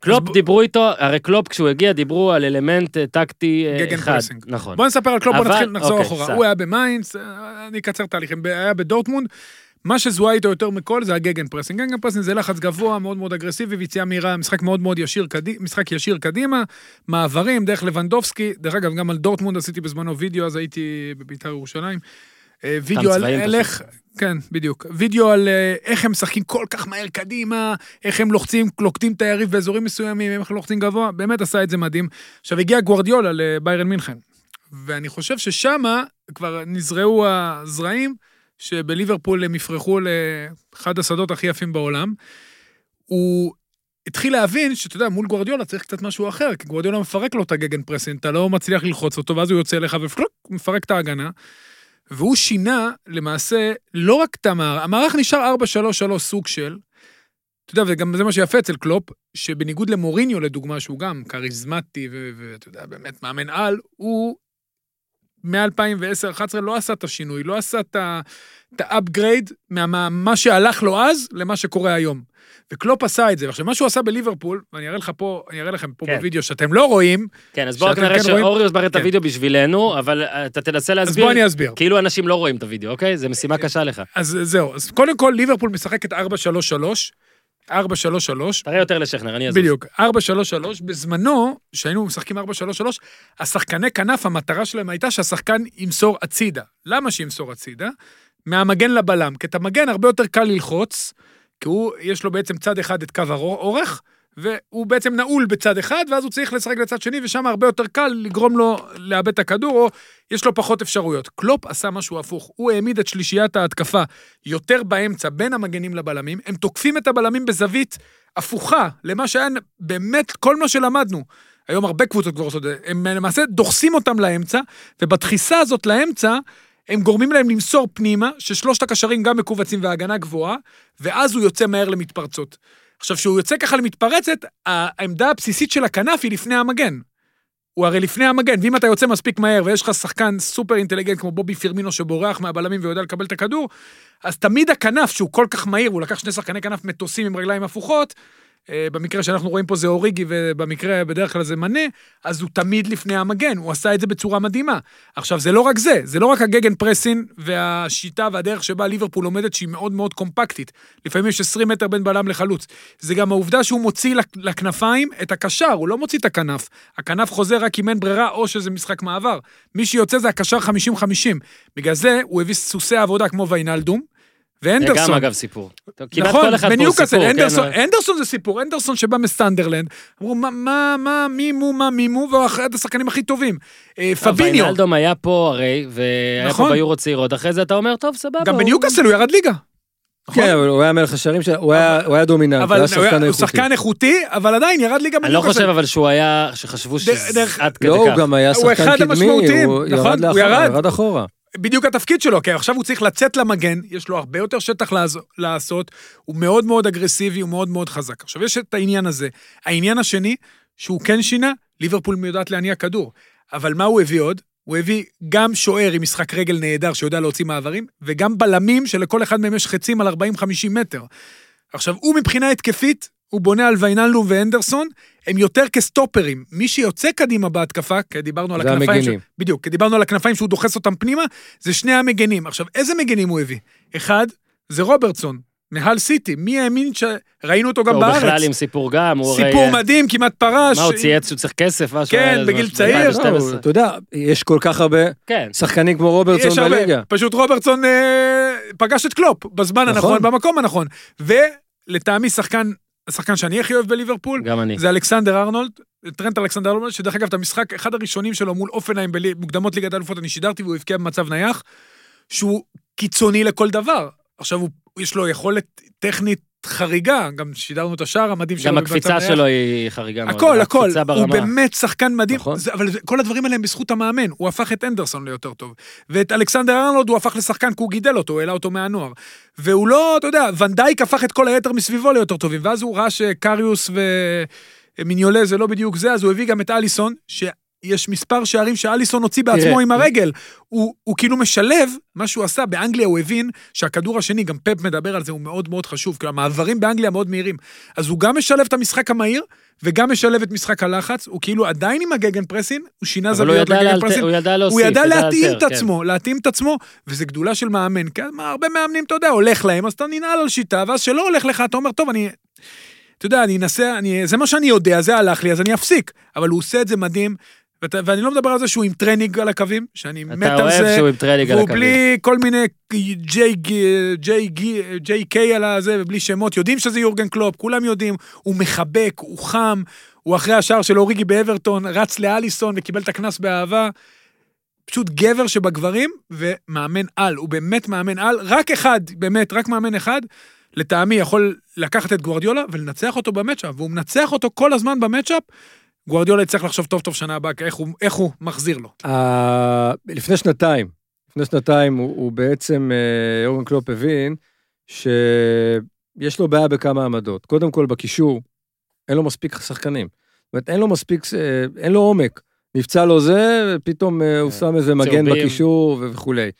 קלופ דיברו איתו, הרי קלופ כשהוא הגיע דיברו על אלמנט אה, טקטי אה, אחד. פרסינג. נכון. בוא נספר על קלופ, בוא נתחיל, נחזור אוקיי, אחורה. סע. הוא היה במיינץ, אה, אני אקצר תהליכים, היה בדורטמונד. מה שזוהה איתו יותר מכל זה הגגן פרסינג. גגן פרסינג זה לחץ גבוה, מאוד מאוד אגרסיבי, ויציאה מהירה, משחק מאוד מאוד ישיר, קדי- משחק ישיר קדימה, מעברים דרך לבנדובסקי, דרך אגב, גם על דורטמונד עשיתי בזמנו וידאו, אז הייתי בביתר ירושלים. אה, וידאו על. איך, כן, בדיוק. וידאו על אה, איך הם משחקים כל כך מהר קדימה, איך הם לוחצים, לוכדים את היריב באזורים מסוימים, איך הם לוחצים גבוה, באמת עשה את זה מדהים. עכשיו הגיע גוורדיולה לביירן מינכן, ואני חושב ששמה כבר נזרעו הזרעים, שבליברפול הם יפרחו לאחד השדות הכי יפים בעולם. הוא התחיל להבין שאתה יודע, מול גוורדיולה צריך קצת משהו אחר, כי גוורדיולה מפרק לו את הגגן פרסינג, אתה לא מצליח ללחוץ אותו, ואז הוא יוצא לך ומפרק את ההגנה. והוא שינה למעשה לא רק את המערך, המערך נשאר 4-3-3 סוג של, אתה יודע, וגם זה מה שיפה אצל קלופ, שבניגוד למוריניו לדוגמה, שהוא גם כריזמטי ואתה יודע, באמת מאמן על, הוא מ-2010-2011 לא עשה את השינוי, לא עשה את ה- את ה upgrade ממה שהלך לו אז למה שקורה היום. וקלופ עשה את זה. עכשיו, מה שהוא עשה בליברפול, ואני אראה לך פה, אני אראה לכם פה כן. בווידאו שאתם לא רואים, כן, אז בואו רק נראה כן רואים- שאוריוס מראה את כן. הוידאו בשבילנו, אבל אה, אתה תנסה אז להסביר, בוא אני אסביר. כאילו אנשים לא רואים את הוידאו, אוקיי? זו משימה קשה לך. אז זהו, אז קודם כל ליברפול משחקת 4-3-3, 4-3-3, תראה יותר לשכנר, אני אזוז. בדיוק, 4-3-3, בזמנו, שהיינו משחקים 4-3-3, השחקני כנף, המטרה שלהם הייתה שהשחקן ימסור הצידה. למה שימסור הצידה? מהמגן לבלם, כי את המגן הרבה יותר קל ללחוץ, כי הוא, יש לו בעצם צד אחד את קו האורך, והוא בעצם נעול בצד אחד, ואז הוא צריך לשחק לצד שני, ושם הרבה יותר קל לגרום לו לאבד את הכדור, או יש לו פחות אפשרויות. קלופ עשה משהו הפוך, הוא העמיד את שלישיית ההתקפה יותר באמצע, בין המגנים לבלמים, הם תוקפים את הבלמים בזווית הפוכה למה שהיה באמת כל מה שלמדנו. היום הרבה קבוצות כבר עושות את זה, הם למעשה דוחסים אותם לאמצע, ובדחיסה הזאת לאמצע, הם גורמים להם למסור פנימה, ששלושת הקשרים גם מכווצים וההגנה גבוהה, ואז הוא יוצא מהר למתפרצות. עכשיו, כשהוא יוצא ככה למתפרצת, העמדה הבסיסית של הכנף היא לפני המגן. הוא הרי לפני המגן, ואם אתה יוצא מספיק מהר ויש לך שחקן סופר אינטליגנט כמו בובי פירמינו שבורח מהבלמים ויודע לקבל את הכדור, אז תמיד הכנף, שהוא כל כך מהיר, הוא לקח שני שחקני כנף מטוסים עם רגליים הפוכות, במקרה שאנחנו רואים פה זה אוריגי ובמקרה בדרך כלל זה מנה, אז הוא תמיד לפני המגן, הוא עשה את זה בצורה מדהימה. עכשיו, זה לא רק זה, זה לא רק הגגן פרסין והשיטה והדרך שבה ליברפול עומדת שהיא מאוד מאוד קומפקטית. לפעמים יש 20 מטר בין בלם לחלוץ. זה גם העובדה שהוא מוציא לכ- לכנפיים את הקשר, הוא לא מוציא את הכנף. הכנף חוזר רק אם אין ברירה או שזה משחק מעבר. מי שיוצא זה הקשר 50-50. בגלל זה הוא הביא סוסי עבודה כמו ויינלדום, זה גם ואנדרסון. אגב סיפור. כמעט נכון, כל אחד פה הוא בניוקאסל, סיפור, אנדרסון, כן? אנדרסון זה סיפור, אנדרסון שבא מסטנדרלנד, אמרו מה, מה, מה, מי מו, מה, מי מו, והוא אחד השחקנים הכי טובים. אה, פביניו, ויינלדום היה פה הרי, והיה נכון. פה ביורו צעירות, אחרי זה אתה אומר, טוב, סבבה. גם הוא- בניוקאסל הוא ירד ליגה. נכון? כן, אבל הוא היה מלך השערים שלו, הוא היה- הוא היה דומיננט, הוא אבל היה הוא שחקן הוא איכותי. שחקן איכותי, אבל עדיין ירד ליגה אני לא. חושב אבל שהוא היה, שחשבו שעד כדי לא, כך. הוא גם היה הוא שחקן אחד קדמי, הוא נכון, ירד הוא. ירד אחורה. בדיוק התפקיד שלו, כי עכשיו הוא צריך לצאת למגן, יש לו הרבה יותר שטח לעשות, הוא מאוד מאוד אגרסיבי, הוא מאוד מאוד חזק. עכשיו, יש את העניין הזה. העניין השני, שהוא כן שינה, ליברפול יודעת להניע כדור. אבל מה הוא הביא עוד? הוא הביא גם שוער עם משחק רגל נהדר שיודע להוציא מעברים, וגם בלמים שלכל אחד מהם יש חצים על 40-50 מטר. עכשיו, הוא מבחינה התקפית, הוא בונה על ויינלדום ואנדרסון, הם יותר כסטופרים. מי שיוצא קדימה בהתקפה, כי דיברנו על זה הכנפיים... המגינים. ש... בדיוק, כי דיברנו על הכנפיים שהוא דוחס אותם פנימה, זה שני המגנים. עכשיו, איזה מגנים הוא הביא? אחד, זה רוברטסון, מהל סיטי. מי האמין שראינו אותו גם הוא בארץ? בכלל עם סיפור גם, הוא הרי... סיפור מדהים, כמעט פרש. מה, הוא צייץ שהוא צריך כסף? משהו כן, היה- בגיל משהו צעיר. ב- 2012. אתה יודע, יש כל כך הרבה כן. שחקנים כמו רוברטסון יש הרבה. בליגה. פשוט רוברטסון אה, פגש את קלופ בזמן נכון. הנכון, במקום הנכון. ולטעמי שחקן, השחקן שאני הכי אוהב בליברפול, גם אני. זה אלכסנדר ארנולד, טרנט אלכסנדר ארנולד, שדרך אגב, את המשחק, אחד הראשונים שלו מול הופנהיים במוקדמות ליגת האלופות, אני שידרתי והוא הבקיע במצב נייח, שהוא קיצוני לכל דבר. עכשיו, הוא, יש לו יכולת טכנית חריגה, גם שידרנו את השער המדהים שלו. גם הקפיצה. שלו היא חריגה מאוד. הכל, הכל. הוא. באמת שחקן מדהים, נכון. זה, אבל כל הדברים האלה הם בזכות המאמן. הוא הפך את אנדרסון ליותר טוב. ואת אלכסנדר ארנולד הוא הפך לשחקן כי הוא גידל אותו, הוא העלה אותו מהנוער. והוא לא, אתה יודע, ונדייק הפך את כל היתר מסביבו ליותר טובים. ואז הוא ראה שקריוס ומיניולה זה לא בדיוק זה, אז הוא הביא גם את אליסון, שיש מספר שערים שאליסון הוציא בעצמו. עם הרגל. הוא, הוא כאילו משלב מה שהוא עשה. באנגליה הוא הבין שהכדור השני, גם פפ מדבר על זה, הוא מאוד מאוד חשוב. כאילו, המעברים באנגליה מאוד מהירים. אז הוא גם משלב את המשחק המהיר, וגם משלב את משחק הלחץ, הוא כאילו עדיין עם הגגן פרסינג, הוא שינה זוויות לגגן פרסין, הוא ידע להוסיף. הוא ידע להתאים את עצמו, להתאים את עצמו, וזה גדולה של מאמן, כי מה, הרבה מאמנים, אתה יודע, הולך להם, אז אתה ננעל על שיטה, ואז שלא הולך לך, אתה אומר, טוב, אני, אתה יודע, אני אנסה, אני, זה מה שאני יודע, זה הלך לי, אז אני אפסיק, אבל הוא עושה את זה מדהים, ואני לא מדבר על זה שהוא עם טרנינג על הקווים, שאני. מת אתה על אוהב זה, שהוא עם טרנינג על והוא הקווים. בלי כל מיני ג'יי גי- ג'יי גי- ג'יי קיי על הזה, ובלי שמות, יודעים שזה יורגן קלופ, כולם יודעים, הוא מחבק, הוא חם, הוא אחרי השער של אוריגי באברטון, רץ לאליסון וקיבל את הקנס באהבה. פשוט גבר שבגברים, ומאמן על, הוא באמת מאמן על, רק אחד, באמת, רק מאמן אחד, לטעמי יכול לקחת את גוורדיולה ולנצח אותו במצ'אפ, והוא מנצח אותו כל הזמן במצ'אפ, גוורדיולה יצטרך לחשוב טוב טוב שנה הבאה, איך הוא, איך הוא מחזיר לו. ה- לפני שנתיים, לפני שנתיים הוא, הוא בעצם, אה, יורגן קלופ הבין שיש לו בעיה בכמה עמדות. קודם כל, בקישור, אין לו מספיק שחקנים. זאת אומרת, אין לו מספיק, אה, אין לו עומק. נפצע לו זה, ופתאום אה, הוא שם איזה מגן צהובים. בקישור וכולי.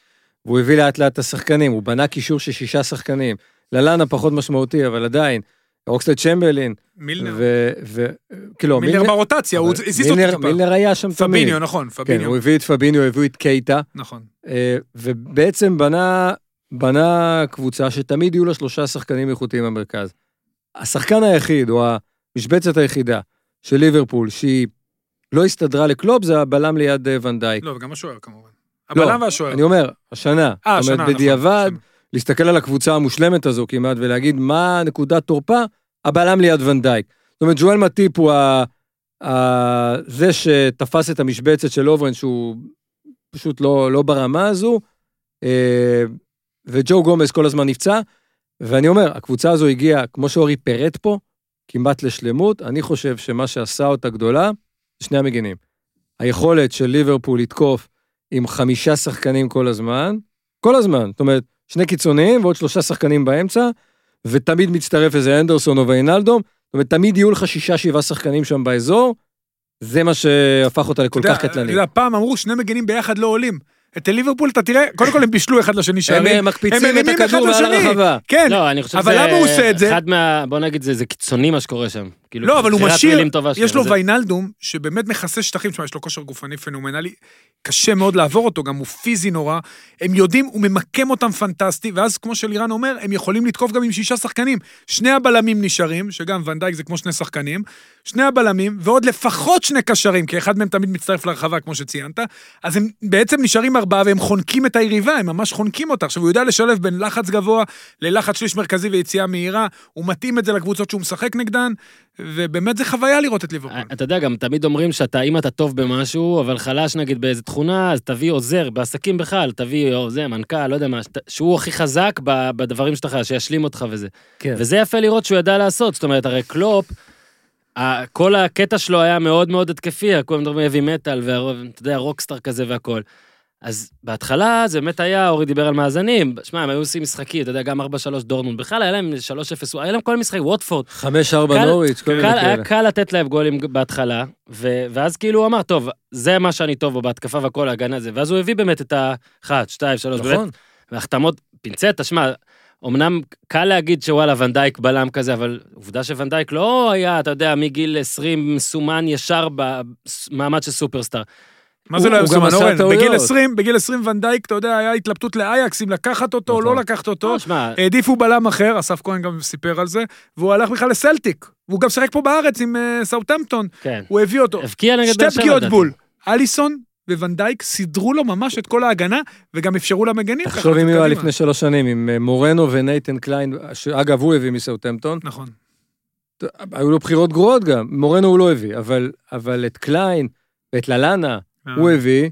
והוא הביא לאט לאט את השחקנים, הוא בנה קישור של שישה שחקנים. ללאנה פחות משמעותי, אבל עדיין, אוקסלייד צ'מברלין, מילנר. ו... ו... כאילו, מילנר ברוטציה, הוא הזיז אותו טיפה. מילנר היה שם תמיד. פביניו, נכון, כן, פביניו. הוא הביא את פביניו, הביא את קייטה, נכון. אה, ובעצם בנה, בנה קבוצה שתמיד יהיו לה שלושה שחקנים איכותיים במרכז. השחקן היחיד, או המשבצת היחידה של ליברפול, שהיא לא הסתדרה לקלופ, זה הבלם ליד אה, ונדייק. לא, וגם השוער כמובן. לא, הבלם והשוער. אני אומר, השנה. אה, זאת השנה, אומרת, נכון. בדיעבד, השנה. להסתכל על הקבוצה המושלמת הזו כמעט ולהגיד מה נקודת תורפה, הבלם ליד ונדייק. זאת אומרת, ג'ואל מטיפ הוא ה... ה... זה שתפס את המשבצת של לוברן, שהוא פשוט לא, לא ברמה הזו, אה, וג'ו גומז כל הזמן נפצע, ואני אומר, הקבוצה הזו הגיעה, כמו שאורי פירט פה, כמעט לשלמות. אני חושב שמה שעשה אותה גדולה, זה שני המגינים. היכולת של ליברפול לתקוף עם חמישה שחקנים כל הזמן, כל הזמן, זאת אומרת, שני קיצוניים ועוד שלושה שחקנים באמצע, ותמיד מצטרף איזה אנדרסון או ויינלדום, זאת אומרת, תמיד יהיו לך שישה, שבעה שחקנים שם באזור, זה מה שהפך אותה לכל כך קטלנית. אתה יודע, פעם אמרו שני מגנים ביחד לא עולים. את ליברפול אתה תראה, קודם כל הם בישלו אחד לשני הם שערים. אה, מקפיצים הם את הכדור מעל. הרחבה. כן, לא, אבל. למה הוא עושה את זה? אחד מה... בוא נגיד, זה, זה קיצוני מה שקורה שם. כאילו, לא, אבל הוא משאיר, יש לו ויינלדום, שבאמת מכסה שטחים, תשמע, יש לו כושר גופני פנומנלי, קשה מאוד לעבור אותו, גם הוא פיזי נורא. הם יודעים, הוא ממקם אותם פנטסטי, ואז כמו שלירן אומר, הם יכולים לתקוף גם עם שישה שחקנים. שני הבלמים נשארים, שגם ונדייק זה כמו שני שחקנים, שני הבלמים, ועוד לפחות שני קשרים, כי אחד מהם תמיד מצטרף לרחבה, כמו שציינת, אז הם בעצם נשארים ארבעה, והם חונקים את היריבה, הם ממש חונקים אותה. עכשיו, הוא יודע לשלב בין לחץ גבוה ללחץ שליש מרכזי ויציאה מהירה, הוא מתאים את זה לקבוצות שהוא משחק נגדן, ובאמת זה חוויה לראות את ליברפול. אתה יודע, גם תמיד אומרים שאתה, אם אתה טוב במשהו, אבל חלש נגיד באיזה תכונה, אז תביא עוזר, בעסקים בכלל, תביא עוזר, מנכ"ל, לא יודע מה, שהוא הכי חזק בדברים שלך, שישלים אותך וזה. כן. וזה יפה לראות שהוא ידע לעשות, זאת אומרת, הרי קלופ, כל הקטע שלו היה מאוד מאוד התקפי, כולם מדברים heavy metal, ואתה יודע, rockstar כזה והכל. אז בהתחלה זה באמת היה, אורי דיבר על מאזנים, שמע, הם היו עושים משחקים, אתה יודע, גם 4-3 דורטמונד, בכלל היה להם 3-0, היה להם כל משחק, ווטפורד, חמש, ארבע קל- נוריץ', כל מיני כאלה. היה קל לתת להם גולים בהתחלה, ו, ואז כאילו הוא אמר, טוב, זה מה שאני טוב בו בהתקפה והכל, ההגנה זה, ואז הוא הביא באמת את ה-1, 2, 3, באמת, נכון. והחתמות, פינצטה, שמע, אמנם קל להגיד שוואלה, ונדייק בלם כזה, אבל עובדה שוונדייק לא היה, אתה יודע, מגיל 20 מסומן ישר במעמד של סופרסטאר. מה זה לא היה עשה אורן? בגיל 20, בגיל 20 ונדייק, אתה יודע, היה התלבטות לאייקס אם לקחת אותו או נכון. לא לקחת אותו. לא, שמע, העדיפו בלם אחר, אסף כהן גם סיפר על זה, והוא הלך בכלל לסלטיק. והוא גם שיחק פה בארץ עם אה, סאוטהמפטון, כן. הוא הביא אותו. הבקיע נגד שתי באר שבע, פגיעות לדעתי. בול. אליסון וונדייק סידרו לו ממש את כל ההגנה, וגם אפשרו למגנים. תחשוב אם הוא היה. לפני שלוש שנים, עם אה, מורנו ונייתן קליין, שאגב, הוא הביא מסאוטהמפטון, נכון. היו לו בחירות גרועות גם, מורנו הוא לא הביא, אבל, אבל את קליין ואת ללאנה הוא הביא,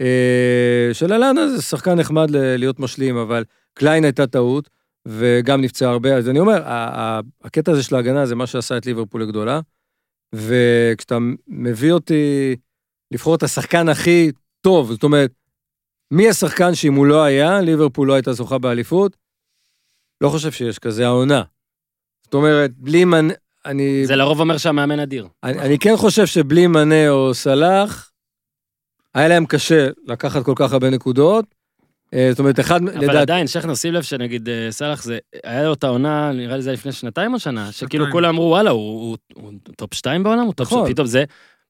אה, שללאנה זה שחקן נחמד להיות משלים, אבל קליין הייתה טעות, וגם נפצע הרבה, אז אני אומר, הקטע הזה של ההגנה זה מה שעשה את ליברפול לגדולה, וכשאתה מביא אותי לבחור את השחקן הכי טוב, זאת אומרת, מי השחקן שאם הוא לא היה, ליברפול לא הייתה זוכה באליפות? לא חושב שיש כזה העונה. זאת אומרת, בלי מנ... אני, זה לרוב אומר שהמאמן אדיר. אני, אני כן חושב שבלי מנה או סלאח, היה להם קשה לקחת כל כך הרבה נקודות. אה, זאת אומרת, אחד, אבל לדעת, עדיין, שכנר, שים לב שנגיד אה, סאלח זה, היה לו את העונה, נראה לי זה היה לפני שנתיים או שנה, שכאילו שנתיים. כולם אמרו, וואלה, הוא, הוא, הוא top 2 בעולם, הוא top נכון. 2, פתאום זה,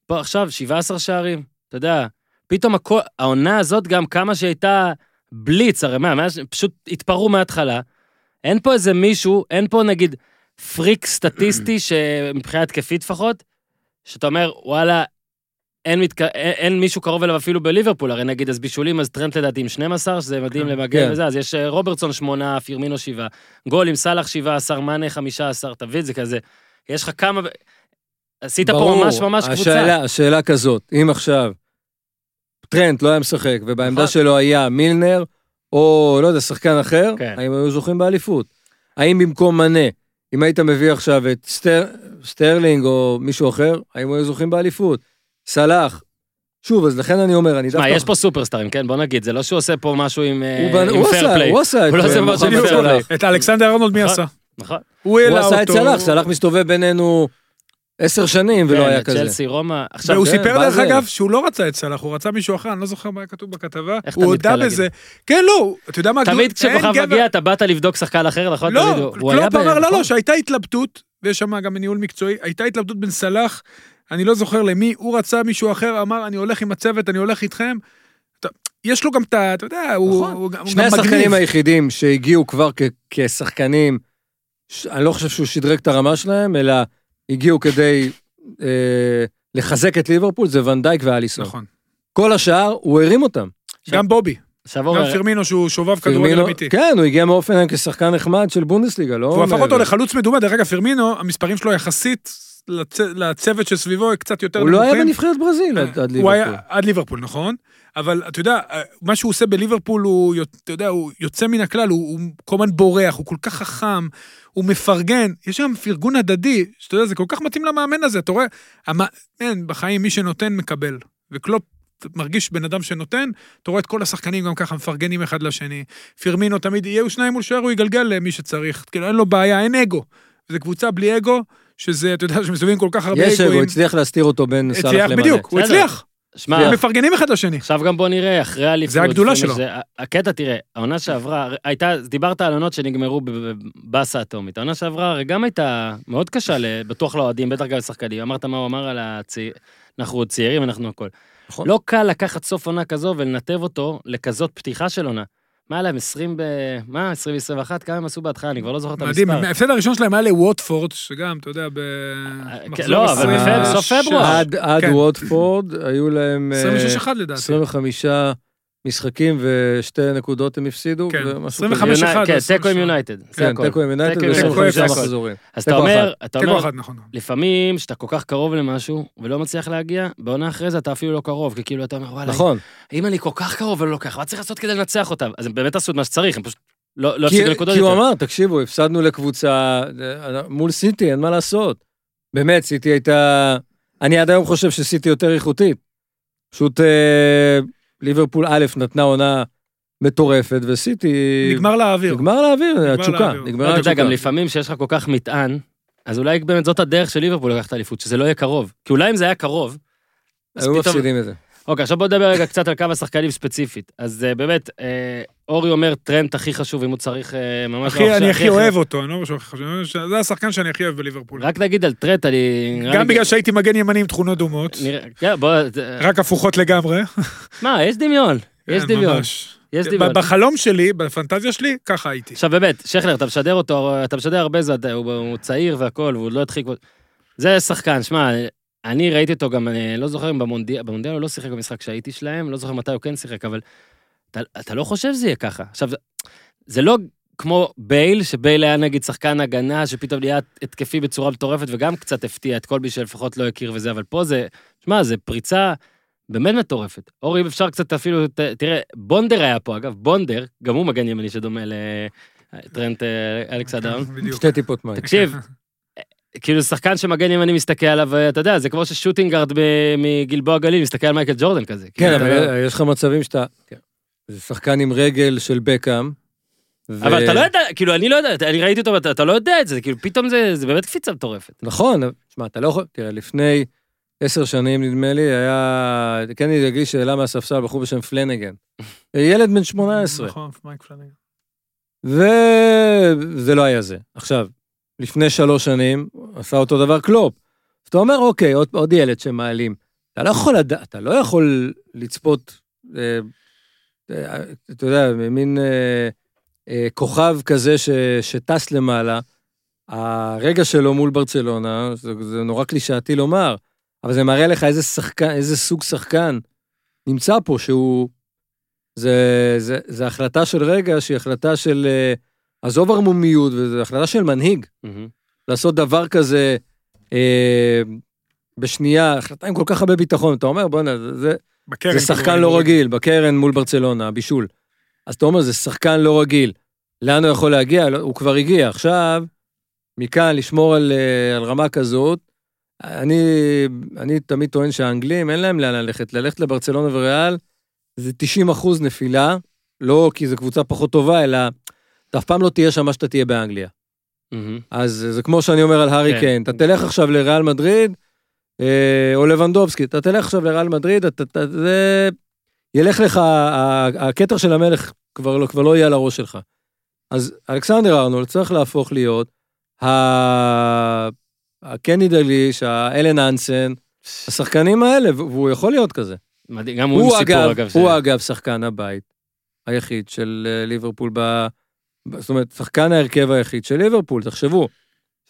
פה עכשיו 17 שערים, אתה יודע, פתאום הכל, העונה הזאת גם כמה שהייתה בליץ, הרי מה, מאז- פשוט התפרעו מההתחלה, אין פה איזה מישהו, אין פה נגיד פריק סטטיסטי, שמבחינה התקפית לפחות, שאתה אומר, וואלה, אין, מתק... אין, אין מישהו קרוב אליו אפילו בליברפול, הרי נגיד אז בישולים, אז טרנט לדעתי עם 12, שזה מדהים כן. למגן כן. וזה, אז יש אה, רוברטסון 8, פירמינו 7, גול עם סאלח 17, מאנה 15, תביא את זה כזה. יש לך כמה... עשית פה ממש ממש קבוצה. השאלה, השאלה כזאת, אם עכשיו טרנט לא היה משחק, ובעמדה נכון. שלו היה מילנר, או לא יודע, שחקן אחר, כן. האם היו זוכים באליפות? האם במקום מנה, אם היית מביא עכשיו את סטר, סטרלינג או מישהו אחר, האם היו זוכים באליפות? סלאח, שוב, אז לכן אני אומר, אני תשמע, יש פה סופרסטארים, כן? בוא נגיד, זה לא שהוא עושה פה משהו עם הוא אה, הוא פייר עשה, פליי. הוא עשה את הוא לא עושה משהו עם מוחמד פייר סלאח. פליי. את אלכסנדר ארנולד מי נכון. עשה? נכון. הוא עשה את אותו. סלאח, סלאח מסתובב בינינו עשר שנים ולא כן, היה כזה. צ'לסי, רומא. עכשיו, והוא כן, סיפר דרך זה? אגב שהוא לא רצה את סלאח, הוא רצה מישהו אחר, אני לא זוכר מה היה כתוב בכתבה. איך הוא הודה? בזה. כן, לא, אתה יודע מה? תמיד כשכוכב מגיע, אתה באת לבדוק שחקן אחר, נכון? לא, קלופ אמר לא, נכון? לא, שהייתה התלבטות, ויש שם גם ניהול מקצועי, הייתה התלבטות בין סלאח, אני לא זוכר למי, הוא רצה מישהו אחר, אמר, אני הולך עם הצוות, אני הולך איתכם. יש לו גם את ה... אתה יודע, הוא נכון. הוא הוא שני גם מגניב. השחקנים היחידים שהגיעו כבר כ- כשחקנים, ש- אני לא חושב שהוא שדרג את הרמה שלהם, אלא הגיעו כדי אה, לחזק את ליברפול, זה ונדייק ואליסון. נכון. כל השאר, הוא הרים אותם. גם בובי, עכשיו גם פרמינו שהוא שובב כדורגל אמיתי. כן, הוא הגיע מאופן כשחקן נחמד של בונדסליגה, לא... והוא הפך. אותו לחלוץ מדומה, דרך אגב, פרמינו, המספרים שלו יחסית לצ- לצוות שסביבו קצת יותר הוא לא היה נמוכים. בנבחרת ברזיל עד עד הוא ליברפול. היה עד ליברפול, נכון? אבל אתה יודע, מה שהוא עושה בליברפול הוא, אתה יודע, הוא יוצא מן הכלל, הוא, הוא כל הזמן בורח, הוא כל כך חכם, הוא מפרגן, יש שם פרגון הדדי, שאתה יודע, זה כל כך מתאים למאמן הזה, אתה רואה, המ... אין, בחיים מי שנותן מקבל, וקלופ מרגיש בן אדם שנותן, אתה רואה את כל השחקנים גם ככה מפרגנים אחד לשני, פירמינו תמיד, יהיו שניים מול שוער, הוא יגלגל למי שצריך, כאילו אין לו בעיה, אין אגו. זו קבוצה בלי אגו, שזה, אתה יודע, שמסתובבים כל כך הרבה יש, הוא אגואים. הצליח להסתיר אותו בין סאלח הצליח, למאנה. בדיוק, הוא. הצליח. שמע, הם מפרגנים אחד לשני. עכשיו גם בוא נראה, אחרי האליפות. זה הגדולה שלו. זה- הקטע, תראה, העונה שעברה, הייתה, דיברת על עונות שנגמרו בבאסה אטומית. העונה שעברה הרי גם הייתה מאוד קשה, בטוח לאוהדים, בטח גם לשחקנים. אמרת מה הוא אמר על הצעיר... אנחנו עוד צעירים, אנחנו הכל. נכון. לא קל לקחת סוף עונה כזו ולנתב אותו לכזאת פתיחה של עונה. מה היה להם, 20 ב... מה, 20 ו-21? כמה הם עשו בהתחלה? אני כבר לא זוכר את מדהים, המספר. ההפסד הראשון שלהם היה לווטפורד, שגם, אתה יודע, כן, לא, אבל במחזור בסוף פברואר. עד כן. ווטפורד, היו להם... אה, 26-1 לדעתי. 25 משחקים ושתי נקודות הם הפסידו. כן, ומשהו 25 כזה. אחד, כן, עשרה תיקו עם. יונייטד. כן. תיקו עם יונייטד תיקו עם יונייטד, ו-25 תיקו אחד. מחזורים. אז אתה אומר, אתה אומר, נכון. לפעמים שאתה כל כך קרוב למשהו ולא מצליח להגיע, בעונה אחרי זה אתה אפילו לא קרוב, כי כאילו אתה אומר, וואלה, נכון. אם אני כל כך קרוב ולא לוקח, מה צריך לעשות כדי לנצח אותם? אז הם באמת עשו את מה שצריך, הם פשוט לא לא הפסידו נקודות כי הוא. אמר, תקשיבו, הפסדנו לקבוצה אה, מול סיטי, אין מה לעשות. באמת, סיטי הייתה... אני עד היום חושב שסיטי יותר איכותית. פשוט אה, ליברפול א' נתנה עונה מטורפת, וסיטי... נגמר לאוויר. נגמר לאוויר, התשוקה. לאוויר. נגמרה אתה יודע, התשוקה. גם לפעמים שיש לך כל כך מטען, אז אולי באמת זאת הדרך של ליברפול לקחת אליפות, שזה לא יהיה קרוב. כי אולי אם זה היה קרוב, היו. מפסידים את זה. אוקיי, עכשיו בוא נדבר רגע קצת על כמה שחקנים ספציפית. אז אה, באמת, אה, אורי אומר טרנט הכי חשוב, אם הוא צריך אה, ממש... אחי, לא אני הכי אוהב אותו, אני לא משהו הכי חשוב. זה השחקן שאני הכי אוהב בליברפול. רק נגיד על טרנט, אני... גם בגלל שהייתי מגן ימני עם תכונות דומות, כן, רק הפוכות לגמרי. מה, יש דמיון. יש כן, דמיון. יש דמיון. בחלום שלי, בפנטזיה שלי, ככה הייתי. עכשיו באמת, שכלר, אתה משדר אותו, אתה משדר הרבה זמן, הוא, הוא צעיר והכל, והוא לא התחיל... זה שחקן, שמע, אני ראיתי אותו גם, אני לא זוכר אם במונדיאל, במונדיאל הוא לא שיחק במשחק שהייתי שלהם, לא זוכר מתי הוא כן שיחק, אבל אתה, אתה לא חושב שזה יהיה ככה. עכשיו, זה, לא כמו בייל, שבייל היה נגיד שחקן הגנה, שפתאום נהיה התקפי בצורה מטורפת, וגם קצת הפתיע את כל מי שלפחות לא הכיר וזה, אבל פה זה, שמע, זה פריצה באמת מטורפת. אורי, אם אפשר קצת אפילו, ת, תראה, בונדר היה פה, אגב, בונדר, גם הוא מגן ימני שדומה לטרנט אה, אלכסנדר. בדיוק. שתי טיפות מים. תקשיב, כאילו שחקן שמגן ימני מסתכל עליו, אתה יודע, זה כמו ששוטינגארד ב- מגלבוע גליל מסתכל על מייקל ג'ורדן כזה. כן, כאילו, אבל אתה- יש לך מצבים שאתה... זה שחקן עם רגל של בקאם. ו- אבל אתה לא יודע, כאילו, אני לא יודע, אני ראיתי אותו, ואתה- אתה לא יודע את זה, כאילו, פתאום זה זה באמת קפיצה מטורפת. נכון, שמע, אתה לא יכול... תראה, לפני עשר שנים, נדמה לי, היה... כן, אני אגיש שאלה מהספסל, בחור בשם פלנגן. ילד בן 18. נכון, מייק פלנגן. וזה לא היה זה. עכשיו, לפני שלוש שנים, עשה אותו דבר קלופ. אז אתה אומר, אוקיי, עוד, עוד ילד שמעלים. אתה לא יכול לדעת, אתה לא יכול לצפות, אה, אתה יודע, מין אה, אה, כוכב כזה ש, שטס למעלה. הרגע שלו מול ברצלונה, זה, זה נורא קלישאתי לומר, אבל זה מראה לך איזה שחקן, איזה סוג שחקן נמצא פה, שהוא... זה, זה, זה החלטה של רגע שהיא החלטה של... אה, עזוב ערמומיות, וזו החלטה של מנהיג, מהמם. לעשות דבר כזה אה, בשנייה, החלטה עם כל כך הרבה ביטחון. אתה אומר, בוא'נה, זה, זה, בקרן זה שחקן כדורגל. לא רגיל, בקרן מול ברצלונה, הבישול. אז אתה אומר, זה שחקן לא רגיל. לאן הוא יכול להגיע? לא, הוא כבר הגיע. עכשיו, מכאן לשמור על, אה, על רמה כזאת, אני, אני תמיד טוען שהאנגלים, אין להם לאן ללכת. ללכת לברצלונה וריאל זה 90 אחוז נפילה, לא כי זו קבוצה פחות טובה, אלא אתה אף פעם לא תהיה שם מה שאתה תהיה באנגליה. מהמם. אז זה כמו שאני אומר על הארי כן. קיין, אתה תלך עכשיו לריאל מדריד, או לבנדובסקי, אתה תלך עכשיו לריאל מדריד, אתה, אתה, זה... ילך לך, הכתר של המלך כבר לא, כבר לא יהיה על הראש שלך. אז אלכסנדר ארנולד צריך להפוך להיות הקני דליש, האלן אנסן, השחקנים האלה, והוא יכול להיות כזה. מדהים, גם הוא עם הוא סיפור, אגב, אגב. הוא אגב שחקן הבית היחיד של אה, ליברפול. ב- זאת אומרת, שחקן ההרכב היחיד של ליברפול, תחשבו,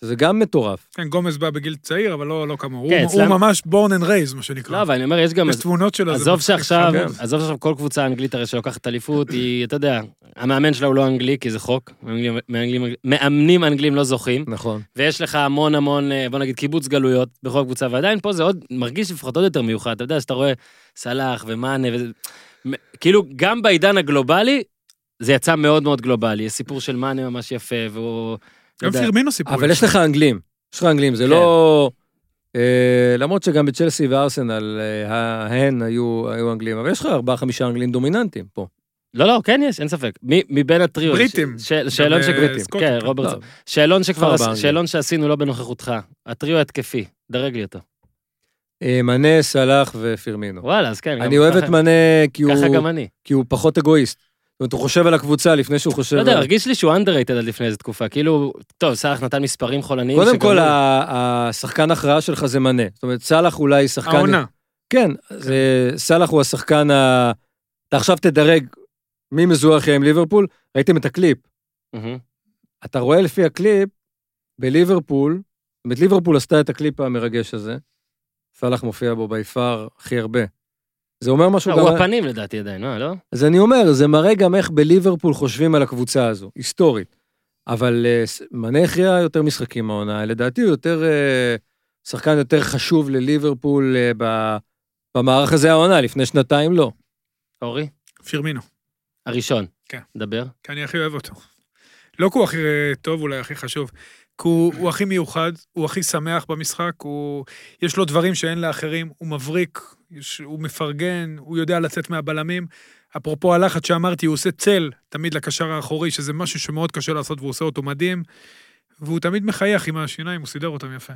שזה גם מטורף. כן, גומז בא בגיל צעיר, אבל לא, לא כמוהו. כן, הוא, אצלם- הוא ממש born and raised, מה שנקרא. לא, אבל אני אומר, יש גם... יש תמונות שלו. זה עזוב. שעכשיו, כן. עזוב שעכשיו כל קבוצה אנגלית הרי שלוקחת אליפות, היא, אתה יודע, המאמן שלה הוא לא אנגלי, כי זה חוק, מאמנים- מאמנים- מאמנים אנגלים לא זוכים, נכון. ויש לך המון המון, אה, בוא נגיד, קיבוץ גלויות בכל קבוצה, ועדיין פה זה עוד, מרגיש לפחות עוד יותר מיוחד, אתה יודע, שאתה רואה סלאח ומאנה, וזה, כאילו, גם בעידן הגלובלי, זה יצא מאוד מאוד גלובלי, יש סיפור של מאנה ממש יפה, והוא... גם פירמינו סיפור. אבל יש לך אנגלים, יש לך אנגלים, זה כן. לא... אה, למרות שגם בצ'לסי וארסנל, אה, ההן היו היו אנגלים, אבל יש לך ארבעה חמישה אנגלים דומיננטיים פה. לא, לא, כן יש, אין ספק. מבין הטריו. בריטים. שאלון. אה, סקוטים. כן, רוברט. לא, שאלון שכבר. שאלון שעשינו לא בנוכחותך. הטריו התקפי, דרג לי אותו. מנה, סלאח ופירמינו. וואלה, אז כן. אני אוהב את מנה כי הוא- ככה גם אני. כי הוא פחות אגואיסט. זאת אומרת, הוא חושב על הקבוצה לפני שהוא חושב... לא יודע, הרגיש לי שהוא underrated עד לפני איזה תקופה. כאילו, טוב, סאלח נתן מספרים חולניים. קודם כל, השחקן הכרעה שלך זה מנה. זאת אומרת, סאלח אולי שחקן... העונה. כן, זה- סאלח הוא השחקן ה... אתה עכשיו תדרג מי מזוהה הכי עם ליברפול, ראיתם את הקליפ. אתה רואה לפי הקליפ, בליברפול, זאת אומרת, ליברפול עשתה את הקליפ המרגש הזה, סאלח מופיע בו בפער הכי הרבה. זה אומר משהו לא, גם... הוא הפנים לדעתי עדיין, לא? לא? אז אני אומר, זה מראה גם איך בליברפול חושבים על הקבוצה הזו, היסטורית. אבל אה, מנה הכריע יותר משחקים העונה, לדעתי הוא יותר, אה, שחקן יותר חשוב לליברפול אה, במערך הזה העונה, לפני שנתיים לא. אורי? פירמינו. הראשון. כן. דבר. כי אני הכי אוהב אותו. לא כי הוא הכי אה, טוב, אולי הכי חשוב. כי הוא, הוא הכי מיוחד, הוא הכי שמח במשחק, הוא, יש לו דברים שאין לאחרים, הוא מבריק, יש, הוא מפרגן, הוא יודע לצאת מהבלמים. אפרופו הלחץ שאמרתי, הוא עושה צל תמיד לקשר האחורי, שזה משהו שמאוד קשה לעשות והוא עושה אותו מדהים. והוא תמיד מחייך עם השיניים, הוא סידר אותם יפה.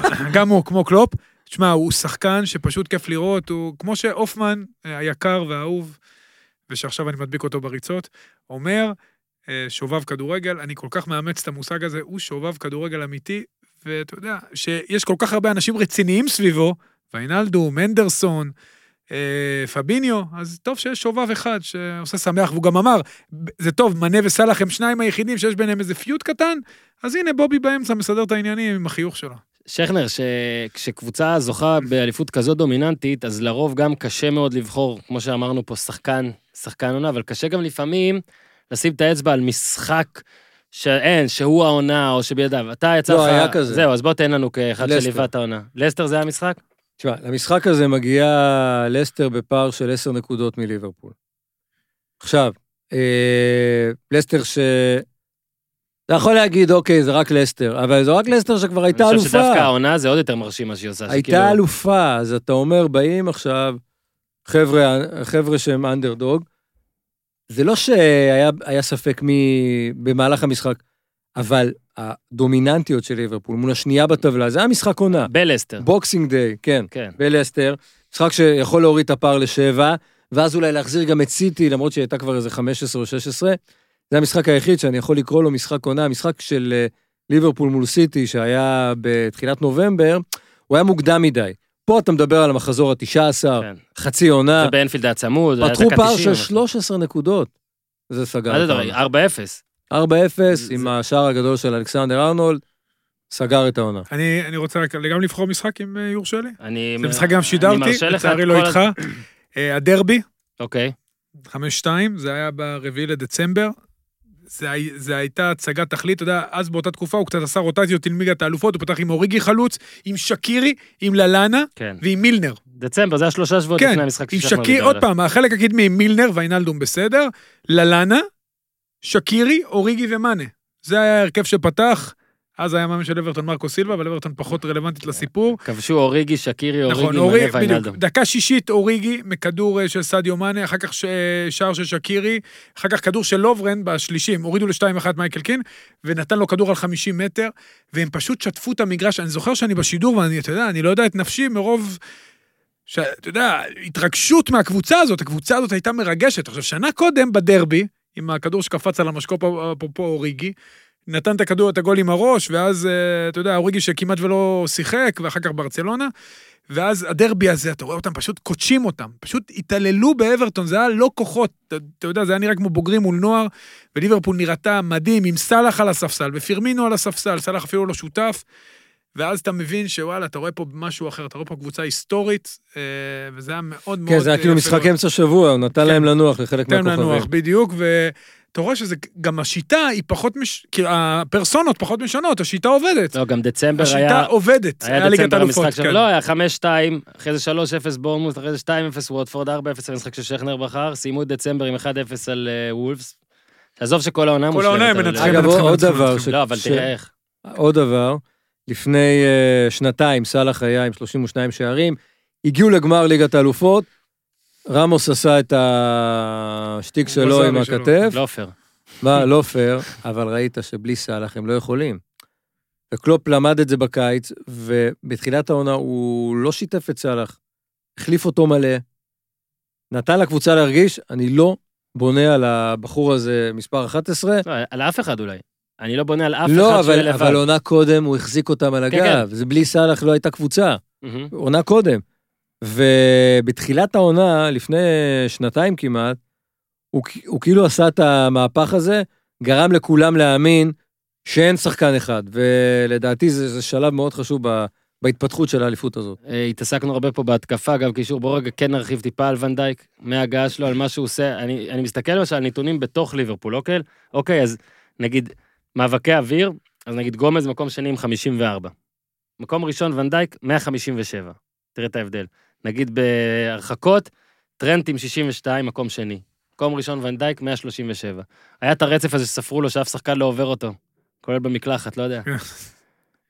גם הוא, כמו קלופ. תשמע, הוא שחקן שפשוט כיף לראות, הוא כמו שהופמן, אה, היקר והאהוב, ושעכשיו אני מדביק אותו בריצות, אומר, שובב כדורגל, אני כל כך מאמץ את המושג הזה, הוא שובב כדורגל אמיתי, ואתה יודע, שיש כל כך הרבה אנשים רציניים סביבו, ויינלדו, מנדרסון, אה, פביניו, אז טוב שיש שובב אחד שעושה שמח, והוא גם אמר, "ב- זה טוב, מנה וסאלח הם שניים היחידים שיש ביניהם איזה פיוט קטן, אז הנה בובי באמצע מסדר את העניינים עם החיוך שלו. שכנר, שכשקבוצה זוכה באליפות כזאת דומיננטית, אז לרוב גם קשה מאוד לבחור, כמו שאמרנו פה, שחקן, שחקן עונה, אבל קשה גם לפעמים לשים את האצבע על משחק שאין, שהוא העונה או שבידיו. אתה יצא לך... לא, היה כזה. זהו, אז בוא תן לנו כאחד. שליווה את העונה. לסטר זה המשחק? תשמע, למשחק הזה מגיע לסטר בפער של 10 נקודות מליברפול. עכשיו, אה, לסטר ש... אתה יכול להגיד, אוקיי, זה רק לסטר, אבל זה רק לסטר שכבר הייתה אני חושב שדווקא אלופה. העונה זה עוד יותר מרשים מה שהיא עושה. שכאילו- הייתה אלופה, אז אתה אומר, באים עכשיו חבר'ה, חבר'ה שהם אנדרדוג. זה לא שהיה היה ספק מי במהלך המשחק, אבל הדומיננטיות של ליברפול מול השנייה בטבלה, זה היה משחק עונה. בלסטר. Boxing Day, כן. כן. בלסטר, משחק שיכול להוריד את הפער לשבע, ואז אולי להחזיר גם את סיטי, למרות שהיא הייתה כבר איזה 15 או 16. זה המשחק היחיד שאני יכול לקרוא לו משחק עונה, המשחק של אה, ליברפול מול סיטי, שהיה בתחילת נובמבר, הוא היה מוקדם מדי. פה אתה מדבר על המחזור ה-19, כן. חצי עונה, ובאנפילד היה צמוד, זה היה פתחו דקה פער 90, של אבל- 13 נקודות. זה סגר מה זה דבר? העונה. 4-0. 4-0 זה- עם השער הגדול של אלכסנדר ארנולד, סגר את העונה. אני, אני רוצה רק גם לבחור משחק, אם אה, יורשה לי. אני... זה משחק גם אני שידרתי, לצערי לא איתך. אה, הדרבי, אוקיי. 5-2, זה היה ברביעי לדצמבר. זה, זה הייתה הצגת תכלית, אתה יודע, אז באותה תקופה הוא קצת עשה רוטציות עם ליגת האלופות, הוא פתח עם אוריגי חלוץ, עם שקירי, עם ללאנה כן. ועם מילנר. דצמבר, זה היה שלושה שבועות כן, לפני המשחק עם ששחר שקיר, דיבר עוד. פעם, החלק הקדמי עם מילנר ויינלדום בסדר, ללאנה, שקירי, אוריגי ומאנה. זה היה ההרכב שפתח, אז היה מאמן של אברטון מרקו סילבה, אבל אברטון פחות רלוונטית לסיפור. כבשו אוריגי, שקירי, נכון, אוריגי, אוריגי, מנה ויינלדום. בדיוק. דקה שישית אוריגי מכדור אה, של סדיו מאנה, אחר כך ש- שער של שקירי, אחר כך כדור של לוברן בשלישים, הורידו ל-2-1 מייקל קין, ונתן לו כדור על 50 מטר, והם פשוט שטפו את המגרש. אני זוכר שאני בשידור, ואני, אתה יודע, אני לא יודע את נפשי מרוב... ש- אתה יודע, התרגשות מהקבוצה הזאת, הקבוצה הזאת הייתה מרגשת. עכשיו, שנה קודם בדרבי, עם הכדור שקפץ על המשקוף, אפרופו אוריגי, נתן את הכדור, את הגול עם הראש, ואז, אה, אתה יודע, אוריגי שכמעט ולא שיחק, ואחר כך ברצלונה, ואז הדרבי הזה, אתה רואה אותם פשוט קודשים אותם, פשוט התעללו באברטון, זה היה לא כוחות, אתה, אתה יודע, זה היה נראה כמו בוגרים מול נוער, וליברפול נראתה מדהים, עם סאלח על הספסל, ופירמינו על הספסל, סאלח אפילו לא שותף, ואז אתה מבין שוואלה, אתה רואה פה משהו אחר, אתה רואה פה קבוצה היסטורית, אה, וזה היה מאוד מאוד... כן, זה היה כאילו יפה משחק. אמצע שבוע, הוא נתן כן. להם לנוח לחלק תן לנוח, מהכוכבים. בדיוק, ואתה רואה שזה, גם השיטה היא פחות, מש... כאילו, הפרסונות פחות משנות, השיטה עובדת. לא, גם דצמבר השיטה היה... עובדת, היה ליגת דצמבר האלופות, המשחק שם, כן. לא, היה 5-2, אחרי זה 3-0 בורנמוט, אחרי זה 2-0 ווטפורד, 4-0 המשחק ששכנר בחר, סיימו את דצמבר עם 1-0 על אה, וולפס. עזוב שכל העונה כל מושלמת. העונה הם מנצחים. אגב, עוד מנצחים, דבר, מנצחים. ש- לא, אבל ש- תראה איך. עוד דבר, לפני אה, שנתיים סאלח היה עם 32 שערים, הגיעו לגמר ליגת האלופות, רמוס עשה את השטיק שלו עם. הכתף, לא פייר. מה, לא פייר, אבל ראית שבלי סאלח הם לא יכולים. וקלופ למד את זה בקיץ, ובתחילת העונה הוא לא שיתף את סאלח, החליף אותו מלא, נתן לקבוצה להרגיש, אני לא בונה על הבחור הזה מספר 11, לא, על אף אחד אולי. אני לא בונה על אף לא, אחד שיהיה אבל, עונה קודם הוא החזיק אותם על כן, הגב, זה בלי סאלח לא הייתה קבוצה, מהמם. עונה קודם. ובתחילת העונה, לפני שנתיים כמעט, הוא, הוא כאילו עשה את המהפך הזה, גרם לכולם להאמין שאין שחקן אחד, ולדעתי זה, זה שלב מאוד חשוב ב, בהתפתחות של האליפות הזאת. אה, התעסקנו הרבה פה בהתקפה, גם קישור. בוא רגע כן נרחיב טיפה על ונדייק, מההגעה שלו, על מה שהוא עושה. אני, אני מסתכל למשל על נתונים בתוך ליברפול, אוקיי? אוקיי, אז נגיד, מאבקי אוויר, אז נגיד גומז מקום שני עם 54. מקום ראשון ונדייק, 157. תראה את ההבדל. נגיד בהרחקות, טרנט עם 62, מקום שני. מקום ראשון ונדייק, 137. היה את הרצף הזה שספרו לו שאף שחקן לא עובר אותו, כולל במקלחת, לא יודע. כן.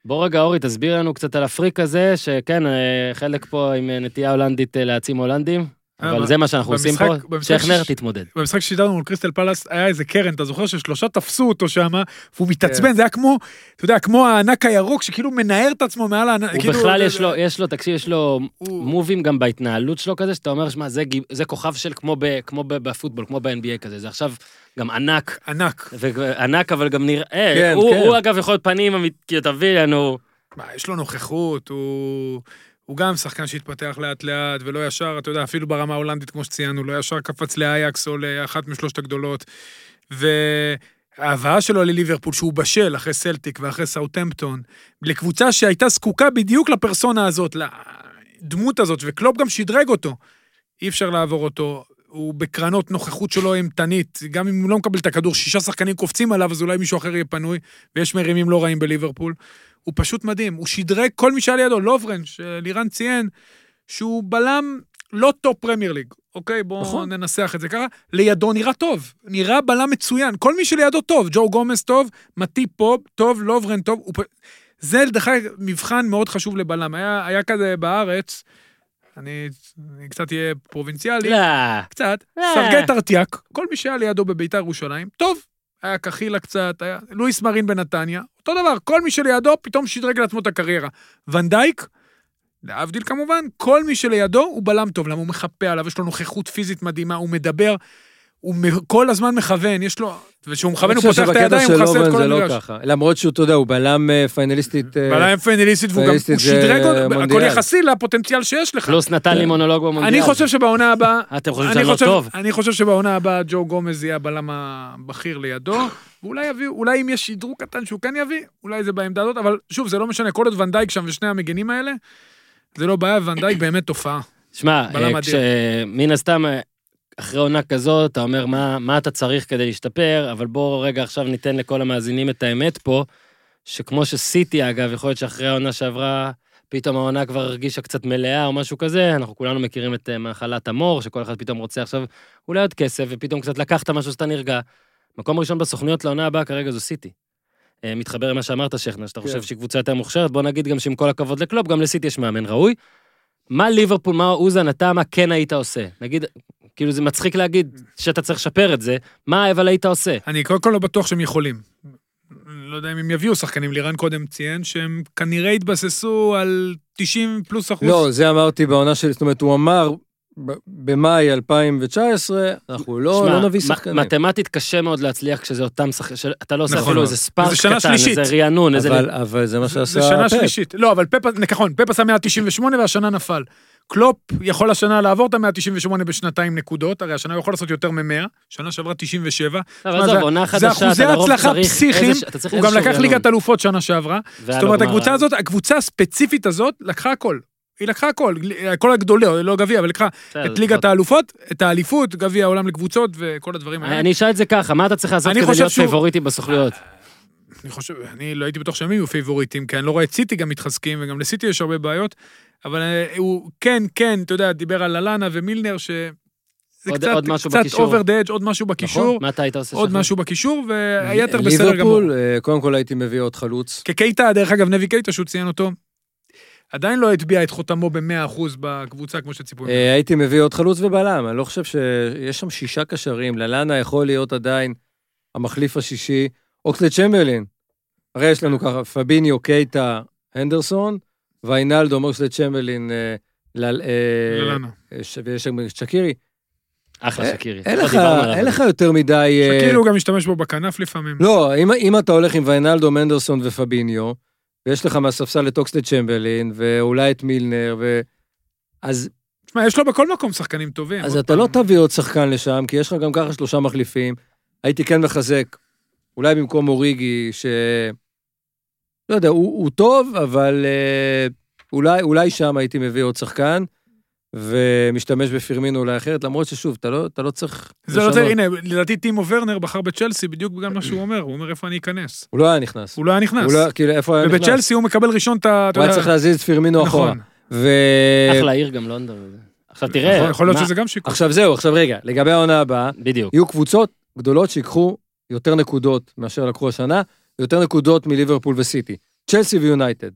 בוא רגע, אורי, תסביר לנו קצת על הפריק הזה, שכן, אה, חלק פה עם אה, נטייה הולנדית אה, להעצים הולנדים, אבל אה, זה מה שאנחנו עושים פה. שכנר, תתמודד. במשחק ששידרנו מול קריסטל פלאס, היה איזה קרן, אתה זוכר ששלושה תפסו אותו שם, והוא כן. מתעצבן, זה היה כמו, אתה יודע, כמו הענק הירוק, שכאילו מנער את עצמו מעל הענק, הוא כאילו, בכלל, יש לו, יש לו, תקשיב, יש לו מובים גם בהתנהלות שלו כזה, שאתה אומר, שמע, זה, כוכב של כמו, בפוטבול, כמו ב-NBA כזה, זה עכשיו גם ענק, ענק. וענק, אבל גם נראה, כן, הוא, כן. אגב יכול להיות פנים, כאילו, תביא לנו, יש לו נוכחות, הוא... הוא גם שחקן שהתפתח לאט לאט, ולא ישר, אתה יודע, אפילו ברמה ההולנדית, כמו שציינו, לא ישר קפץ לאייקס או לאחת משלושת הגדולות. וההבאה שלו לליברפול, שהוא בשל אחרי סלטיק ואחרי סאוטהמפטון, לקבוצה שהייתה זקוקה בדיוק לפרסונה הזאת, לדמות הזאת, וקלופ גם שדרג אותו. אי אפשר לעבור אותו. הוא בקרנות נוכחות שלו אימתנית, גם אם הוא לא מקבל את הכדור, שישה שחקנים קופצים עליו, אז אולי מישהו אחר יהיה פנוי, ויש מרימים לא רעים בליברפול. הוא פשוט מדהים, הוא שדרג כל מי שהיה לידו, לוברן, שלירן ציין, שהוא בלם לא top Premier League, אוקיי? בואו נכון. ננסח את זה ככה. לידו נראה טוב, נראה בלם מצוין, כל מי שלידו טוב, ג'ו גומז טוב, מאטיפ טוב, לוברן טוב, הוא... זה דרך אגב מבחן מאוד חשוב לבלם. היה, היה כזה בארץ, אני, אני קצת אהיה פרובינציאלי, לא, קצת, אה. סרגי טרטיאק, כל מי שהיה לידו בביתר ירושלים, טוב, היה קחילה קצת, היה לואיס מרין בנתניה, אותו דבר, כל מי שלידו פתאום שדרג לעצמו את הקריירה. ונדייק, להבדיל כמובן, כל מי שלידו הוא בלם טוב, למה הוא מחפה עליו, יש לו נוכחות פיזית מדהימה, הוא מדבר, הוא כל הזמן מכוון, יש לו, וכשהוא מכוון הוא פותח את הידיים, הוא מכסה את כל זה לא המגרש. ככה. למרות שהוא, אתה יודע, הוא בלם אה, פיינליסטית. אה, בלם פיינליסטית, והוא גם, הוא שדרג, אותו, הכל. יחסי לפוטנציאל שיש לך. פלוס נתן לי מונולוג במונדיאל. אני חושב שבעונה הבאה, אתם חושבים שאני לא טוב? אני חושב שבעונה הבאה ג'ו גומז יהיה הבלם הבכיר לידו, ואולי יביאו, אולי אם יש שדרוג קטן שהוא כן יביא, אולי זה בעמדה הזאת, אבל שוב, זה לא משנה, כל עוד ונדייק שם ושני המגנים האלה, זה לא בעיה, ונדייק באמת תופעה. שמע, אה. כשמן הסתם, אחרי עונה כזאת, אתה אומר, מה, מה אתה צריך כדי להשתפר, אבל בוא רגע עכשיו ניתן לכל המאזינים את האמת פה, שכמו שסיטי, אגב, יכול להיות שאחרי העונה שעברה, פתאום העונה כבר הרגישה קצת מלאה או משהו כזה, אנחנו כולנו מכירים את אה, מחלת המור, שכל אחד פתאום רוצה עכשיו אולי עוד כסף, ופתאום קצת לקחת משהו שאתה נרגע. מקום ראשון בסוכניות לעונה הבאה כרגע זו סיטי. אה, מתחבר למה שאמרת, שכנר, שאתה כן. חושב שהיא קבוצה יותר מוכשרת, בוא נגיד גם שעם כל הכבוד לקלופ, גם לסיטי יש מאמן ראוי. מה ליברפול, מה אוזן, אתה, מה כן היית עושה? נגיד, כאילו זה מצחיק להגיד שאתה צריך לשפר את זה, מה אבל היית עושה? אני קודם כל לא בטוח שהם יכולים. לא יודע אם הם יביאו שחקנים, לירן קודם ציין שהם כנראה התבססו על 90 פלוס אחוז. לא, זה אמרתי בעונה שלי, זאת אומרת, הוא אמר במאי 2019, אנחנו לא שמע, לא נביא שחקנים. מתמטית קשה מאוד להצליח כשזה אותם שחקנים, אתה לא עושה נכון אפילו. איזה ספארק קטן, שלישית. איזה רענון, איזה... אבל אבל זה מה זה שעשה שנה פפ. שלישית. לא, אבל פפ, נכון, פפ עשה 198 והשנה נפל. קלופ יכול השנה לעבור את ה-198 בשנתיים נקודות, הרי השנה הוא יכול לעשות יותר מ-100, שנה שעברה 97. אבל שמע, עזוב, זה- עונה זה חדשה, אחוזי אתה לרוב הצלחה צריך פסיכיים, איזה- אתה צריך הוא גם לקח. ליגת אלופות שנה שעברה. זאת אומרת. הקבוצה הזאת, הקבוצה הספציפית הזאת, לקחה הכל. היא לקחה הכל, כל הגדולי, לא גביע, אבל לקחה את ליגת האלופות, את האליפות, גביע העולם לקבוצות וכל הדברים האלה. אני אשאל את זה ככה, מה אתה צריך לעשות אני כדי חושב להיות שהוא- פייבוריטי בסוכנויות? אני חושב, אני לא הייתי בטוח שהם יהיו פייבוריטים, כי אני לא רואה את סיטי גם מתחזקים, וגם לסיטי יש הרבה בעיות, אבל אה, הוא כן, כן, אתה יודע, דיבר על ללאנה ומילנר, ש... זה עוד- קצת, עוד משהו קצת בקישור. over the edge, עוד משהו בקישור, מה אתה היית עושה עוד שחר? משהו בקישור, והיתר בסדר גמור. ליברפול, אה, קודם כל הייתי מביא עוד חלוץ. כקייטה, דרך אגב, נבי קייטה, שהוא ציין אותו, עדיין לא הטביע את חותמו ב-100% בקבוצה, כמו שציפו. אה, הייתי מביא עוד חלוץ ובלם, אני לא חושב שיש שם שישה קשרים, ללאנה יכול להיות עדיין המחליף השישי. אוקסלד צ'מברלין, הרי יש לנו ככה, פביניו, קייטה, הנדרסון, ויינלדו, אוקסלד צ'מברלין, אה, אה, ש- ויש שם שקירי. אחלה שקירי. אין לא לך, יותר מדי... שכאילו הוא גם משתמש בו בכנף לפעמים. לא, אם אתה הולך עם ויינלדו, מנדרסון ופביניו, ויש לך מהספסל את אוקסלד צ'מברלין, ואולי את מילנר, ו... אז, תשמע, יש לו בכל מקום שחקנים טובים. אז אתה לא פעם. תביא עוד שחקן לשם, כי יש לך גם ככה שלושה מחליפים. הייתי כן מחזק, אולי במקום אוריגי, ש... לא יודע, הוא, הוא טוב, אבל אה, אולי, אולי שם הייתי מביא עוד שחקן, ומשתמש בפירמינו אולי אחרת, למרות ששוב, אתה לא, אתה לא צריך... זה לא לשנות. זה, הנה, לדעתי טימו ורנר בחר בצ'לסי בדיוק בגלל מה שהוא אומר, הוא אומר איפה אני אכנס. הוא לא היה נכנס. הוא לא היה נכנס. הוא לא, כאילו, איפה היה נכנס? ובצ'לסי הוא מקבל ראשון את ה... הוא היה צריך להזיז את פירמינו אחורה. נכון. ו... אחלה עיר גם לונדון. עכשיו תראה, יכול- יכול להיות מה- שזה גם שיקול. עכשיו זהו, עכשיו רגע, לגבי העונה הבאה, בדיוק. יהיו קבוצות גדולות שיקחו יותר נקודות מאשר לקחו השנה, ויותר נקודות מליברפול וסיטי. צ'לסי ויונייטד.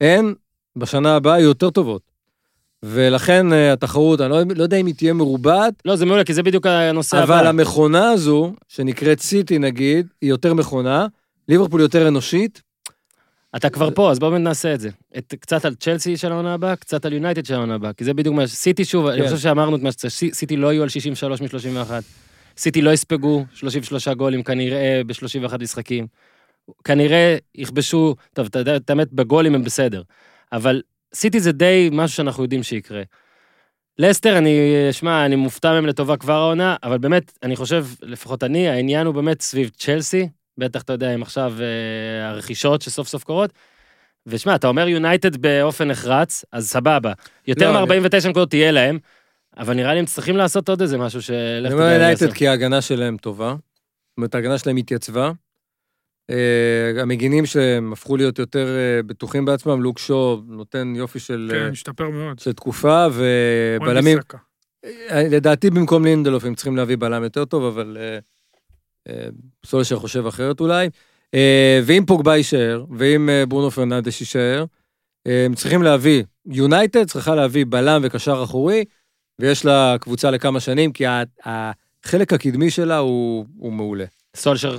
הן בשנה הבאה יותר טובות. ולכן אה, התחרות, אני לא, לא יודע אם היא תהיה מרובעת, לא, זה מעולה, כי זה בדיוק הנושא אבל הבא. המכונה הזו, שנקראת סיטי נגיד, היא יותר מכונה, ליברפול יותר אנושית, אתה כבר פה, אז בואו באמת נעשה את זה. את, קצת על צ'לסי של העונה הבאה, קצת על יונייטד של העונה הבאה, כי זה בדיוק מה... סיטי, שוב, אני כן. חושב שאמרנו את מה שצריך, סי- סיטי לא יהיו על 63 מ-31. סיטי לא יספגו 33 גולים כנראה ב-31 משחקים. כנראה יכבשו, טוב, אתה יודע, את האמת, בגולים הם בסדר. אבל סיטי זה די משהו שאנחנו יודעים שיקרה. לסטר, אני, שמע, אני מופתע מהם לטובה כבר העונה, אבל באמת, אני חושב, לפחות אני, העניין הוא באמת סביב צ'לסי, בטח אתה יודע, עם עכשיו אה, הרכישות שסוף סוף קורות. ושמע, אתה אומר יונייטד באופן נחרץ, אז סבבה. יותר לא, מ-49 נקודות תהיה להם, אבל נראה לי הם צריכים לעשות עוד איזה משהו שלך אני אומר יונייטד. כי ההגנה שלהם טובה. זאת אומרת, ההגנה שלהם התייצבה. אה, המגינים שלהם הפכו להיות יותר אה, בטוחים בעצמם, לוק שו נותן יופי של, אה, כן, השתפר מאוד. של תקופה, ובלמים. אה, לדעתי במקום לינדלוף הם צריכים להביא בלם יותר טוב, אבל אה, אה, סולשר חושב אחרת אולי. אה, ואם פוגבה יישאר, ואם אה, ברונו פרננדס יישאר, אה, הם צריכים להביא, יונייטד צריכה להביא בלם וקשר אחורי, ויש לה קבוצה לכמה שנים, כי החלק הקדמי שלה הוא, הוא מעולה. סולשר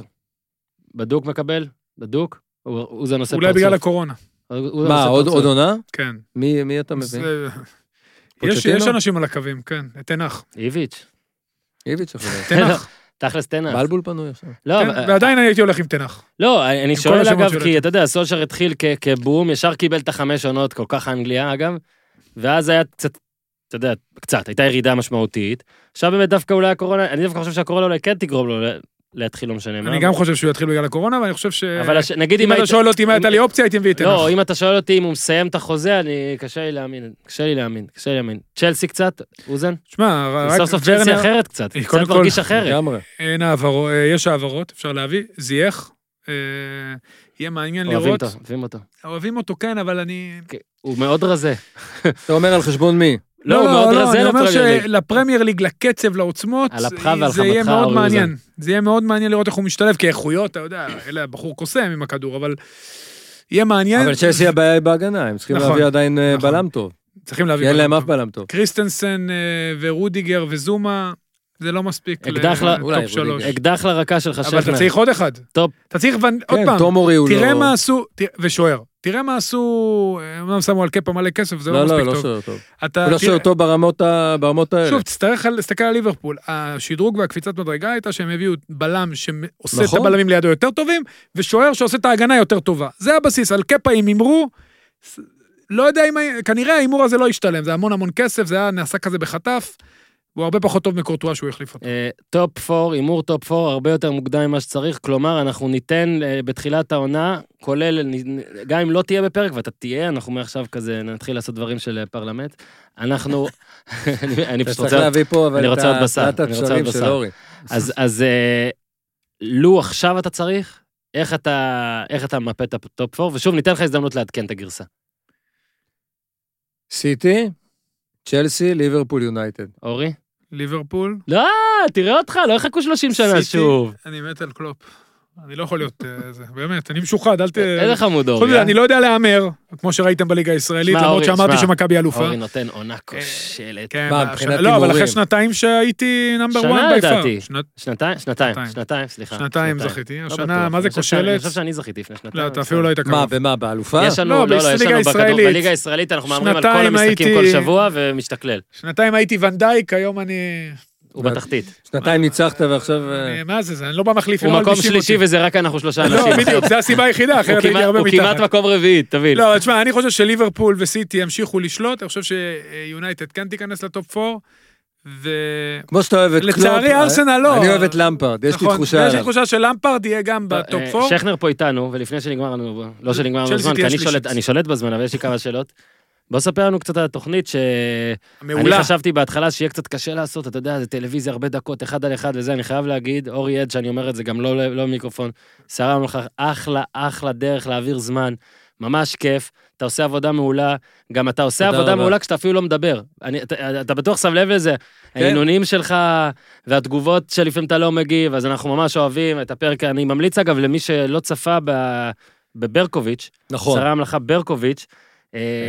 בדוק מקבל? בדוק? הוא הוא זה נושא אולי בגלל הקורונה, הוא- הוא מה, עוד, פרצוף. עוד עונה? כן. מי, מי אתה מבין? אה, יש? יש אנשים על הקווים, כן. תנח. איביץ'. איביץ' יכול להיות. תנח. תכלס תנח. בלבול פנוי עכשיו. לא, אבל- ועדיין הייתי הולך עם תנח. לא, אני אני כל שואל אגב, כי. אתה יודע, סולשר התחיל כ- כבום, ישר קיבל את החמש עונות, כל כך האנגליה אגב, ואז היה קצת, אתה יודע, קצת, הייתה ירידה משמעותית. עכשיו באמת דווקא אולי הקורונה, אני דווקא חושב שהקורונה אולי כן תגרום לו להתחיל, לא משנה מה. אני גם חושב שהוא יתחיל בגלל הקורונה, ואני חושב ש... אבל הש- נגיד אם אם אתה. שואל אותי מה הייתה לי אופציה, הייתי מביא את תנח. לא, אם אתה שואל אותי אם הוא מסיים את החוזה, אני... קשה לי להאמין, קשה לי להאמין, קשה לי להאמין. צ'לסי קצת, אוזן? שמע, רק סוף סוף צ'לסי אחרת קצת, אה, קצת מרגיש אחרת. לגמרי. אין העברות, אה, יש העברות, אפשר להביא. זייח. אה, יהיה מעניין אוהבים לראות. אותו, אוהבים אותו. אוהבים אותו, כן, אבל אני... הוא מאוד רזה. אתה אומר על חשבון מי? לא, לא, מאוד לא, רזה אני אומר. שלפרמייר ליג, לקצב, לעוצמות, על אפך ועל זה יהיה מאוד מעניין. זה יהיה מאוד מעניין לראות איך הוא משתלב, כי איכויות, אתה יודע, אלה הבחור קוסם עם הכדור, אבל יהיה מעניין. אבל צ'לסי הבעיה היא בהגנה, הם צריכים נכון, להביא עדיין אה, נכון. בלם טוב. צריכים כי להביא... אין להם בלם אף טוב. בלם טוב. קריסטנסן אה, ורודיגר וזומה, זה לא מספיק לטופ שלוש. אקדח לרקה שלך, אבל אתה שכנר. צריך עוד אחד. טוב. אתה צריך, ון- עוד כן, פעם, תומורי הוא לא... תראה מה עשו, ושוער. תראה מה עשו, אה, אומנם שמו על קפה מלא כסף, זה לא לא, מספיק לא, לא טוב. שוער טוב. אתה הוא לא שוער טוב ברמות האלה. שוב, תצטרך להסתכל על ליברפול. השדרוג והקפיצת מדרגה הייתה שהם הביאו בלם שעושה את נכון. הבלמים לידו יותר טובים, ושוער שעושה את ההגנה יותר טובה. זה הבסיס, על קפה הם הימרו, לא יודע אם, כנראה ההימור הזה לא ישתלם, זה המון המון כסף, זה היה נעשה כזה בחטף, והוא הרבה פחות טוב מקורטואה שהוא החליף אותו. אה, top 4, הימור top 4, הרבה יותר מוקדם ממה שצריך, כלומר, אנחנו ניתן אה, בתחילת העונה, כולל, נ- גם אם לא תהיה בפרק, ואתה תהיה, אנחנו מעכשיו כזה נתחיל לעשות דברים של אה, פרלמנט. אנחנו, אני- אני אתה פשוט צריך רוצה, להביא פה, אבל אני את רוצה עוד בשר, אני רוצה עוד של בשר. אורי. אז, אז לו עכשיו אתה צריך, איך אתה, איך אתה ממפה את ה top 4, ושוב, ניתן לך הזדמנות לעדכן את הגרסה. סיטי, צ'לסי, ליברפול יונייטד. אורי? ליברפול, לא, תראה אותך, לא יחכו 30 שנה סיטי, שוב. אני מת על קלופ. אני לא יכול להיות אה, זה, באמת, אני משוחד, אל ת... איזה חמוד אורי. אה? אני לא יודע להמר, כמו שראיתם בליגה הישראלית, למרות שאמרתי שמכבי אלופה. אורי נותן עונה כושלת. כן, מה, מה, מבחינת ש- לא, אבל הימורים? אחרי שנתיים שהייתי number 1 ביפר. לדעתי. שנתיים? שנתיים, שנתיים. סליחה. שנתיים זכיתי, לא השנה. מה זה שאני- אני כושלת? חושב שאני זכיתי לפני שנתיים. לא, אתה אפילו לא היית מה, קרוב. במה, באלופה? יש לנו, לא, לא, לא, יש בליגה לנו בכדור. בליגה הישראלית אנחנו מהמרים על כל המשחקים כל שבוע ומשתכלל. שנתיים הייתי ונדייק, היום אני... הוא בתחתית. שנתיים ניצחת ועכשיו... אה, אני- מה זה, זה, אני לא במחליף. הוא לא מקום שלישי. וזה רק אנחנו שלושה לא, אנשים. בדיוק, זו הסיבה היחידה, הוא אחרת הייתי הרבה הוא מתחת. כמעט מקום רביעי, תבין. לא, תשמע, אני חושב שליברפול וסיטי ימשיכו לשלוט, אני חושב שיונייטד כן תיכנס לטופ 4, ו... כמו שאתה אוהב את קלופ. לצערי, אה, ארסנל לא. אני אוהב את למפרד, יש לי נכון, תחושה ויש לי. תחושה שלמפרד יהיה גם ב top אה, 4. שכנר פה איתנו, ולפני שנגמר לנו, לא שנגמר לנו הזמן, כי אני שולט בזמן, אבל יש לי כמה שאלות. בוא ספר לנו קצת על התוכנית שאני מעולה. חשבתי בהתחלה שיהיה קצת קשה לעשות, אתה יודע, זה טלוויזיה הרבה דקות, אחד על אחד וזה, אני חייב להגיד, אורי עד שאני אומר את זה גם לא לא במיקרופון, שרה לך אחלה, אחלה דרך להעביר זמן, ממש כיף, אתה עושה עבודה מעולה, גם אתה עושה עבודה רבה. מעולה כשאתה אפילו לא מדבר. אני- אתה- אתה בטוח שם לב לזה, כן. העינונים שלך והתגובות שלפעמים אתה לא מגיב, אז אנחנו ממש אוהבים את הפרק, אני ממליץ אגב למי שלא צפה ב- בברקוביץ', נכון. שרה המלאכה ברקוביץ',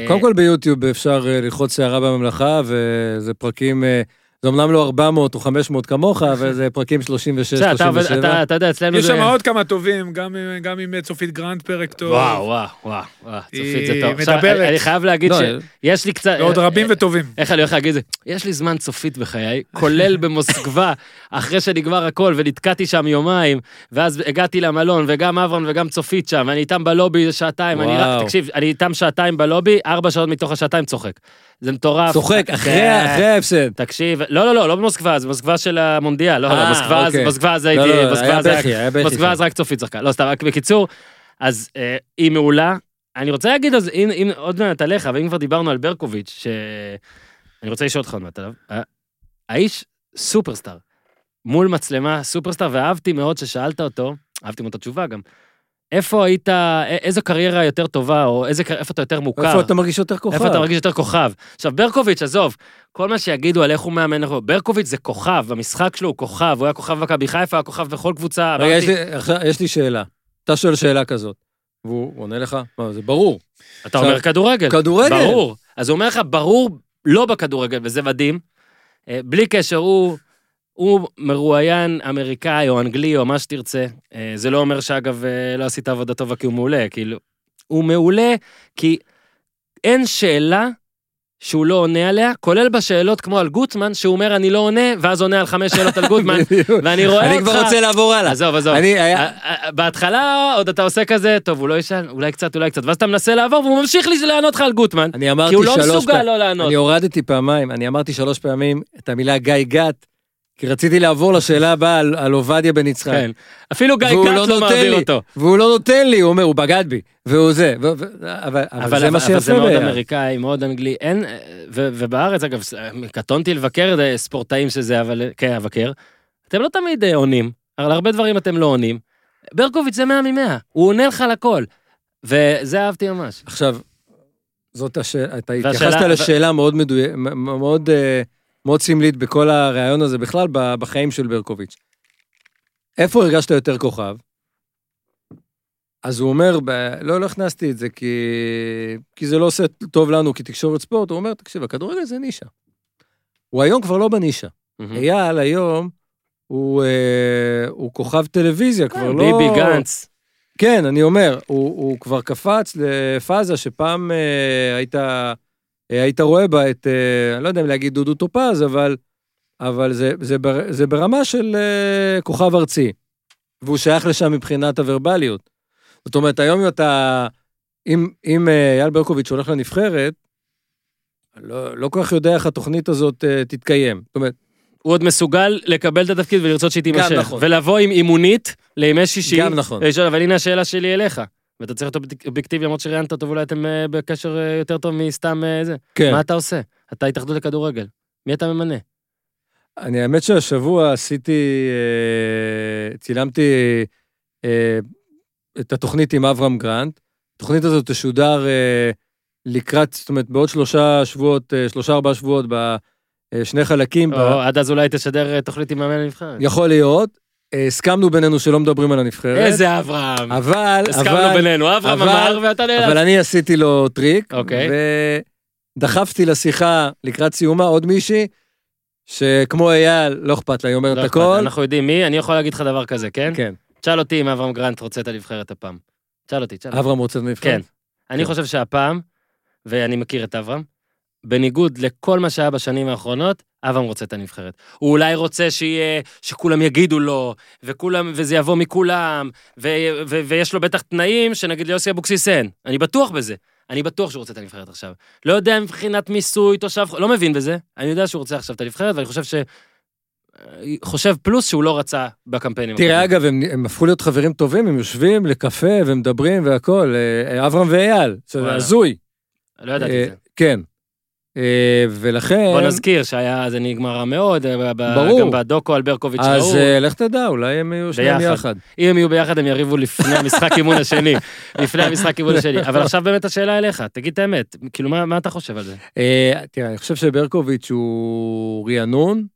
קודם כל ביוטיוב אפשר אה, ללחוץ שערה בממלכה, וזה פרקים, אה, זה אמנם לא 400 או 500 כמוך, אבל זה פרקים 36, בסדר, אתה עובד- 37. אתה אתה יודע, אצלנו יש זה... שם עוד כמה טובים, גם עם- גם עם צופית גרנד פרק טוב. וואו, וואו, וואו, וואו, צופית זה היא טוב. עכשיו, מדברת. אני- אני חייב להגיד לא, שיש לי קצת... ועוד אה, רבים אה, וטובים. איך אני הולך להגיד את זה? יש לי זמן צופית בחיי, כולל במוסקבה, אחרי שנגמר הכל, ונתקעתי שם יומיים, ואז הגעתי למלון, וגם אברהם וגם צופית שם, ואני איתם בלובי שעתיים, אני רק, וואו. תקשיב, אני איתם שעתיים בלובי, ארבע שעות מתוך השעתיים צוחק. זה מטורף. צוחק, אחרי כן. ההפסד. תקשיב, לא, לא, לא, לא במוסקבה, זה במוסקבה של המונדיאל, לא, אה, לא, מוסקבה, אז- אוקיי. מוסקבה אז לא, הייתי, לא, מוסקבה היה אז אז רק צופית צחקה. לא, סתם, רק בקיצור, אז אה, היא מעולה. אני רוצה להגיד, אז אם, עוד מעט עליך, ואם כבר דיברנו על ברקוביץ', ש... אני רוצה לשאול אותך עוד מעט עליו. האיש סופרסטאר. מול מצלמה, סופרסטאר, ואהבתי מאוד ששאלת אותו, אהבתי מאוד את התשובה גם, איפה היית, איזו קריירה יותר טובה, או איזה, איפה אתה יותר מוכר? איפה אתה מרגיש יותר כוכב? איפה אתה מרגיש יותר כוכב? עכשיו, ברקוביץ', עזוב, כל מה שיגידו על איך הוא מאמן, ברקוביץ' זה כוכב, במשחק שלו הוא כוכב, הוא היה כוכב במכבי חיפה, היה כוכב בכל קבוצה. רגע, יש אמרתי- לי- עכשיו, יש לי שאלה. אתה שואל שאלה כזאת, והוא עונה לך? מה, זה ברור. אתה עכשיו, אומר כדורגל. כדורגל. ברור. אז הוא אומר לך, ברור, לא בכדורגל, וזה מדהים. אה, בלי קשר, הוא, הוא מרואיין אמריקאי או אנגלי או מה שתרצה. אה, זה לא אומר שאגב, אה, לא עשית עבודה טובה כי הוא מעולה, כאילו, הוא מעולה כי אין שאלה שהוא לא עונה עליה, כולל בשאלות כמו על גוטמן, שהוא אומר אני לא עונה, ואז עונה על חמש שאלות על גוטמן. ואני רואה אני אותך. כבר רוצה לעבור הלאה. עזוב, עזוב. אני, אה, בהתחלה עוד אתה עושה כזה, טוב, הוא לא ישאל, אולי קצת, אולי קצת, ואז אתה מנסה לעבור, והוא ממשיך לי לענות לך על גוטמן, אני אמרתי כי הוא לא שלוש מסוגל פעמים, לא לענות. אני הורדתי פעמיים, אני אמרתי שלוש פעמים את המילה גיא גת, כי רציתי לעבור לשאלה הבאה על- על עובדיה בן יצחק. כן. אפילו גיא והוא כץ לא לא מעביר לי. אותו. והוא לא נותן לי, הוא אומר, הוא בגד בי, והוא זה, ו- ו- אבל אבל אבל זה מה אבל זה שיפה מאוד. אמריקאי, מאוד אנגלי, אין, ו- ובארץ, אגב, קטונתי לבקר אה, ספורטאים שזה, אבל כן, אבקר. אתם לא תמיד אה, עונים, על הרבה דברים אתם לא עונים. ברקוביץ' זה 100 מ-100, הוא עונה לך על הכל. וזה אהבתי ממש. עכשיו, זאת השאלה, אתה התייחסת לשאלה מאוד מדויקת, מאוד, אה, מאוד סמלית בכל הרעיון הזה, בכלל בחיים של ברקוביץ'. איפה הרגשת יותר כוכב? אז הוא אומר, ב... לא, לא הכנסתי את זה כי... כי זה לא עושה טוב לנו כתקשורת ספורט, הוא אומר, תקשיב, הכדורגל זה נישה. הוא היום כבר לא בנישה. מהמם. אייל היום הוא, אה, הוא כוכב טלוויזיה, כבר לא... ביבי גנץ. כן, אני אומר, הוא, הוא כבר קפץ לפאזה שפעם אה, היית, אה, היית רואה בה את, אה, אני לא יודע אם להגיד דודו טופז, אבל, אבל זה, זה, בר, זה ברמה של אה, כוכב ארצי, והוא שייך לשם מבחינת הוורבליות. זאת אומרת, היום אם אתה, אם, אם אה, אייל ברקוביץ' הולך לנבחרת, לא, לא כל כך יודע איך התוכנית הזאת אה, תתקיים. זאת אומרת, הוא עוד מסוגל לקבל את התפקיד ולרצות שהיא תימשך. נכון. ולבוא עם אימונית לימי שישי. גם נכון. ולשאול, אבל הנה השאלה שלי אליך. ואתה צריך להיות אובייקטיבי למרות שראיינת אותו ואולי אתם אה, בקשר אה, יותר טוב מסתם אה, זה. כן. מה אתה עושה? אתה התאחדות לכדורגל. מי אתה ממנה? אני, האמת שהשבוע עשיתי, צילמתי את התוכנית עם אברהם גרנט. התוכנית הזאת תשודר לקראת, זאת אומרת, בעוד שלושה שבועות, שלושה ארבעה שבועות, בשני חלקים. ב- או עד אז אולי תשדר תוכנית עם מאמן הנבחרת. יכול להיות. אה, הסכמנו בינינו שלא מדברים על הנבחרת. איזה אברהם. אבל, הסכמנו אבל, בינינו, אברהם אבל- אמר ואתה אבל נאלץ. אני עשיתי לו טריק. אוקיי. ודחפתי לשיחה לקראת סיומה עוד מישהי, שכמו אייל, לא אכפת לה, היא אומרת לא אכפת, הכל. אנחנו יודעים מי, אני יכול להגיד לך דבר כזה, כן? כן. תשאל אותי אם אברהם גרנט רוצה את הנבחרת הפעם. תשאל אותי, תשאל אותי. אברהם רוצה את הנבחרת? כן. אני כן. חושב שהפעם, ואני מכיר את אברהם, בניגוד לכל מה שהיה בשנים האחרונות, אברהם רוצה את הנבחרת. הוא אולי רוצה שיהיה, שכולם יגידו לו, וכולם, וזה יבוא מכולם, ו, ו, ויש לו בטח תנאים שנגיד ליוסי אבוקסיס אין. אני בטוח בזה. אני בטוח שהוא רוצה את הנבחרת עכשיו. לא יודע מבחינת מיסוי, תושב, לא מבין בזה. אני יודע שהוא רוצה עכשיו את הנבחרת, ואני חושב ש... חושב פלוס שהוא לא רצה בקמפיינים. תראה. אגב, הם, הם הפכו להיות חברים טובים, הם יושבים לקפה ומדברים והכול. אה, אברהם ואייל, זה. הזוי. לא ידעתי אה, את זה. כן. אה, ולכן... בוא נזכיר שהיה, זה נגמר רע מאוד, אה, ברור. גם בדוקו על ברקוביץ' אז ראו. אה, לך תדע, אולי הם יהיו שניהם ביחד. יחד. אם הם יהיו ביחד הם יריבו לפני המשחק אימון השני. לפני המשחק אימון השני. אבל עכשיו באמת השאלה אליך, תגיד את האמת, כאילו מה מה אתה חושב על זה? אה, תראה, אני חושב שברקוביץ' הוא רענון.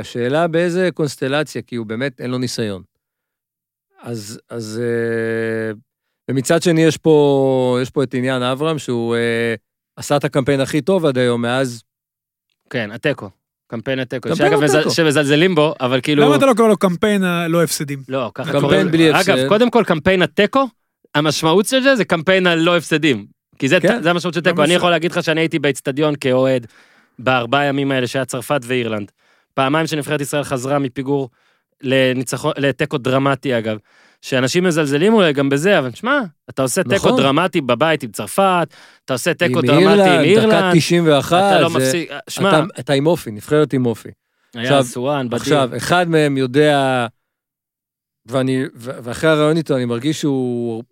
השאלה באיזה קונסטלציה, כי הוא באמת, אין לו ניסיון. אז, אז... ומצד שני, יש פה, יש פה את עניין אברהם, שהוא עשה את הקמפיין הכי טוב עד היום, מאז... כן, התיקו. קמפיין התיקו. קמפיין שאגב, התיקו. שמזלזלים בו, אבל כאילו... למה אתה לא קורא לו קמפיין הלא הפסדים? לא, ככה קמפיין קוראים. בלי הפסד. אגב, קודם כל קמפיין התיקו, המשמעות של זה זה קמפיין הלא הפסדים. כי זה כן. זה המשמעות של לא תיקו. אני יכול להגיד לך שאני הייתי באצטדיון כאוהד בארבעה ימים האלה שהיה צרפת ואירלנד. פעמיים שנבחרת ישראל חזרה מפיגור לתיקו דרמטי אגב. שאנשים מזלזלים אולי גם בזה, אבל שמע, אתה עושה תיקו נכון. דרמטי בבית עם צרפת, אתה עושה תיקו עם דרמטי עם דקה אירלנד, 91, אתה לא זה- מפסיק, שמע, אתה, אתה עם אופי, נבחרת עם אופי. היה סואן, בדין. עכשיו, אחד מהם יודע, ואני, ואחרי הריאיון איתו אני מרגיש שהוא,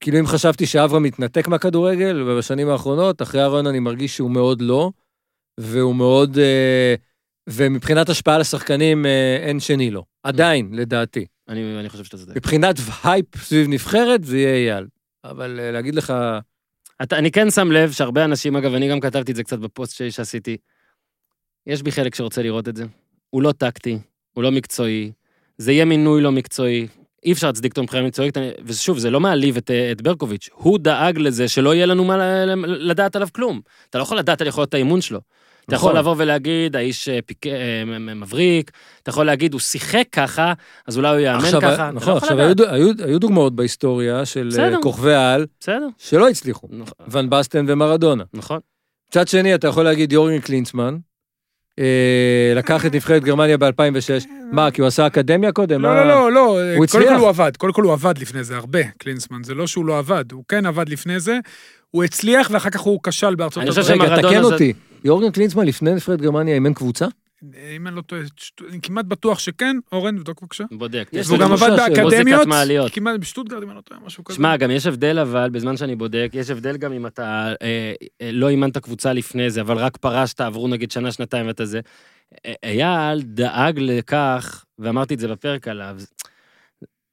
כאילו אם חשבתי שאברהם מתנתק מהכדורגל בשנים האחרונות, אחרי הריאיון אני מרגיש שהוא מאוד לא, והוא מאוד, אה, ומבחינת השפעה על השחקנים אה, אין שני לו. עדיין, לדעתי. אני אני חושב שאתה צודק. מבחינת הייפ סביב נבחרת, זה יהיה אייל. אבל אה, להגיד לך, אתה, אני כן שם לב שהרבה אנשים, אגב, אני גם כתבתי את זה קצת בפוסט שלי שעשיתי, יש בי חלק שרוצה לראות את זה. הוא לא טקטי, הוא לא מקצועי, זה יהיה מינוי לא מקצועי, אי אפשר להצדיק אותו מבחינה מקצועית, ושוב, זה לא מעליב את, את ברקוביץ', הוא דאג לזה שלא יהיה לנו מה לדעת עליו כלום. אתה לא יכול לדעת על יכולות האימון שלו. אתה יכול נכון. לבוא ולהגיד, האיש אה, פיק... אה, מבריק, אתה יכול להגיד, הוא שיחק ככה, אז אולי הוא יאמן עכשיו, ככה. אתה לא נכון, עכשיו. היו, היו, היו דוגמאות בהיסטוריה של אה. כוכבי על שלא הצליחו. נכון, ון בסטן ומרדונה. נכון. מצד שני, אתה יכול להגיד יורגן קלינסמן, אה, לקח את נבחרת גרמניה ב-2006, מה, כי הוא עשה אקדמיה קודם? לא? לא, לא, לא, הוא קודם כל הצליח. הוא עבד, קודם כל הוא עבד לפני זה הרבה, קלינסמן, זה לא שהוא לא עבד, הוא כן עבד לפני זה, הוא הצליח ואחר כך הוא כשל בארצות אני חושב הברית. רגע, תקן אותי, יורגן קלינסמן לפני נבחרת גרמניה אימן קבוצה? אם אני לא טועה, שט- אני כמעט בטוח שכן, אורן, תבדוק בבקשה. בודק. יש והוא גם עבד באקדמיות. כמעט בשטוטגרד, אם אני לא טועה, משהו כזה. שמע, גם יש הבדל אבל, בזמן שאני בודק, יש הבדל גם אם אתה אה, אה, לא אימנת קבוצה לפני זה, אבל רק פרשת, עברו נגיד שנה, שנתיים ואתה זה. אה, אייל דאג לכך, ואמרתי את זה בפרק עליו,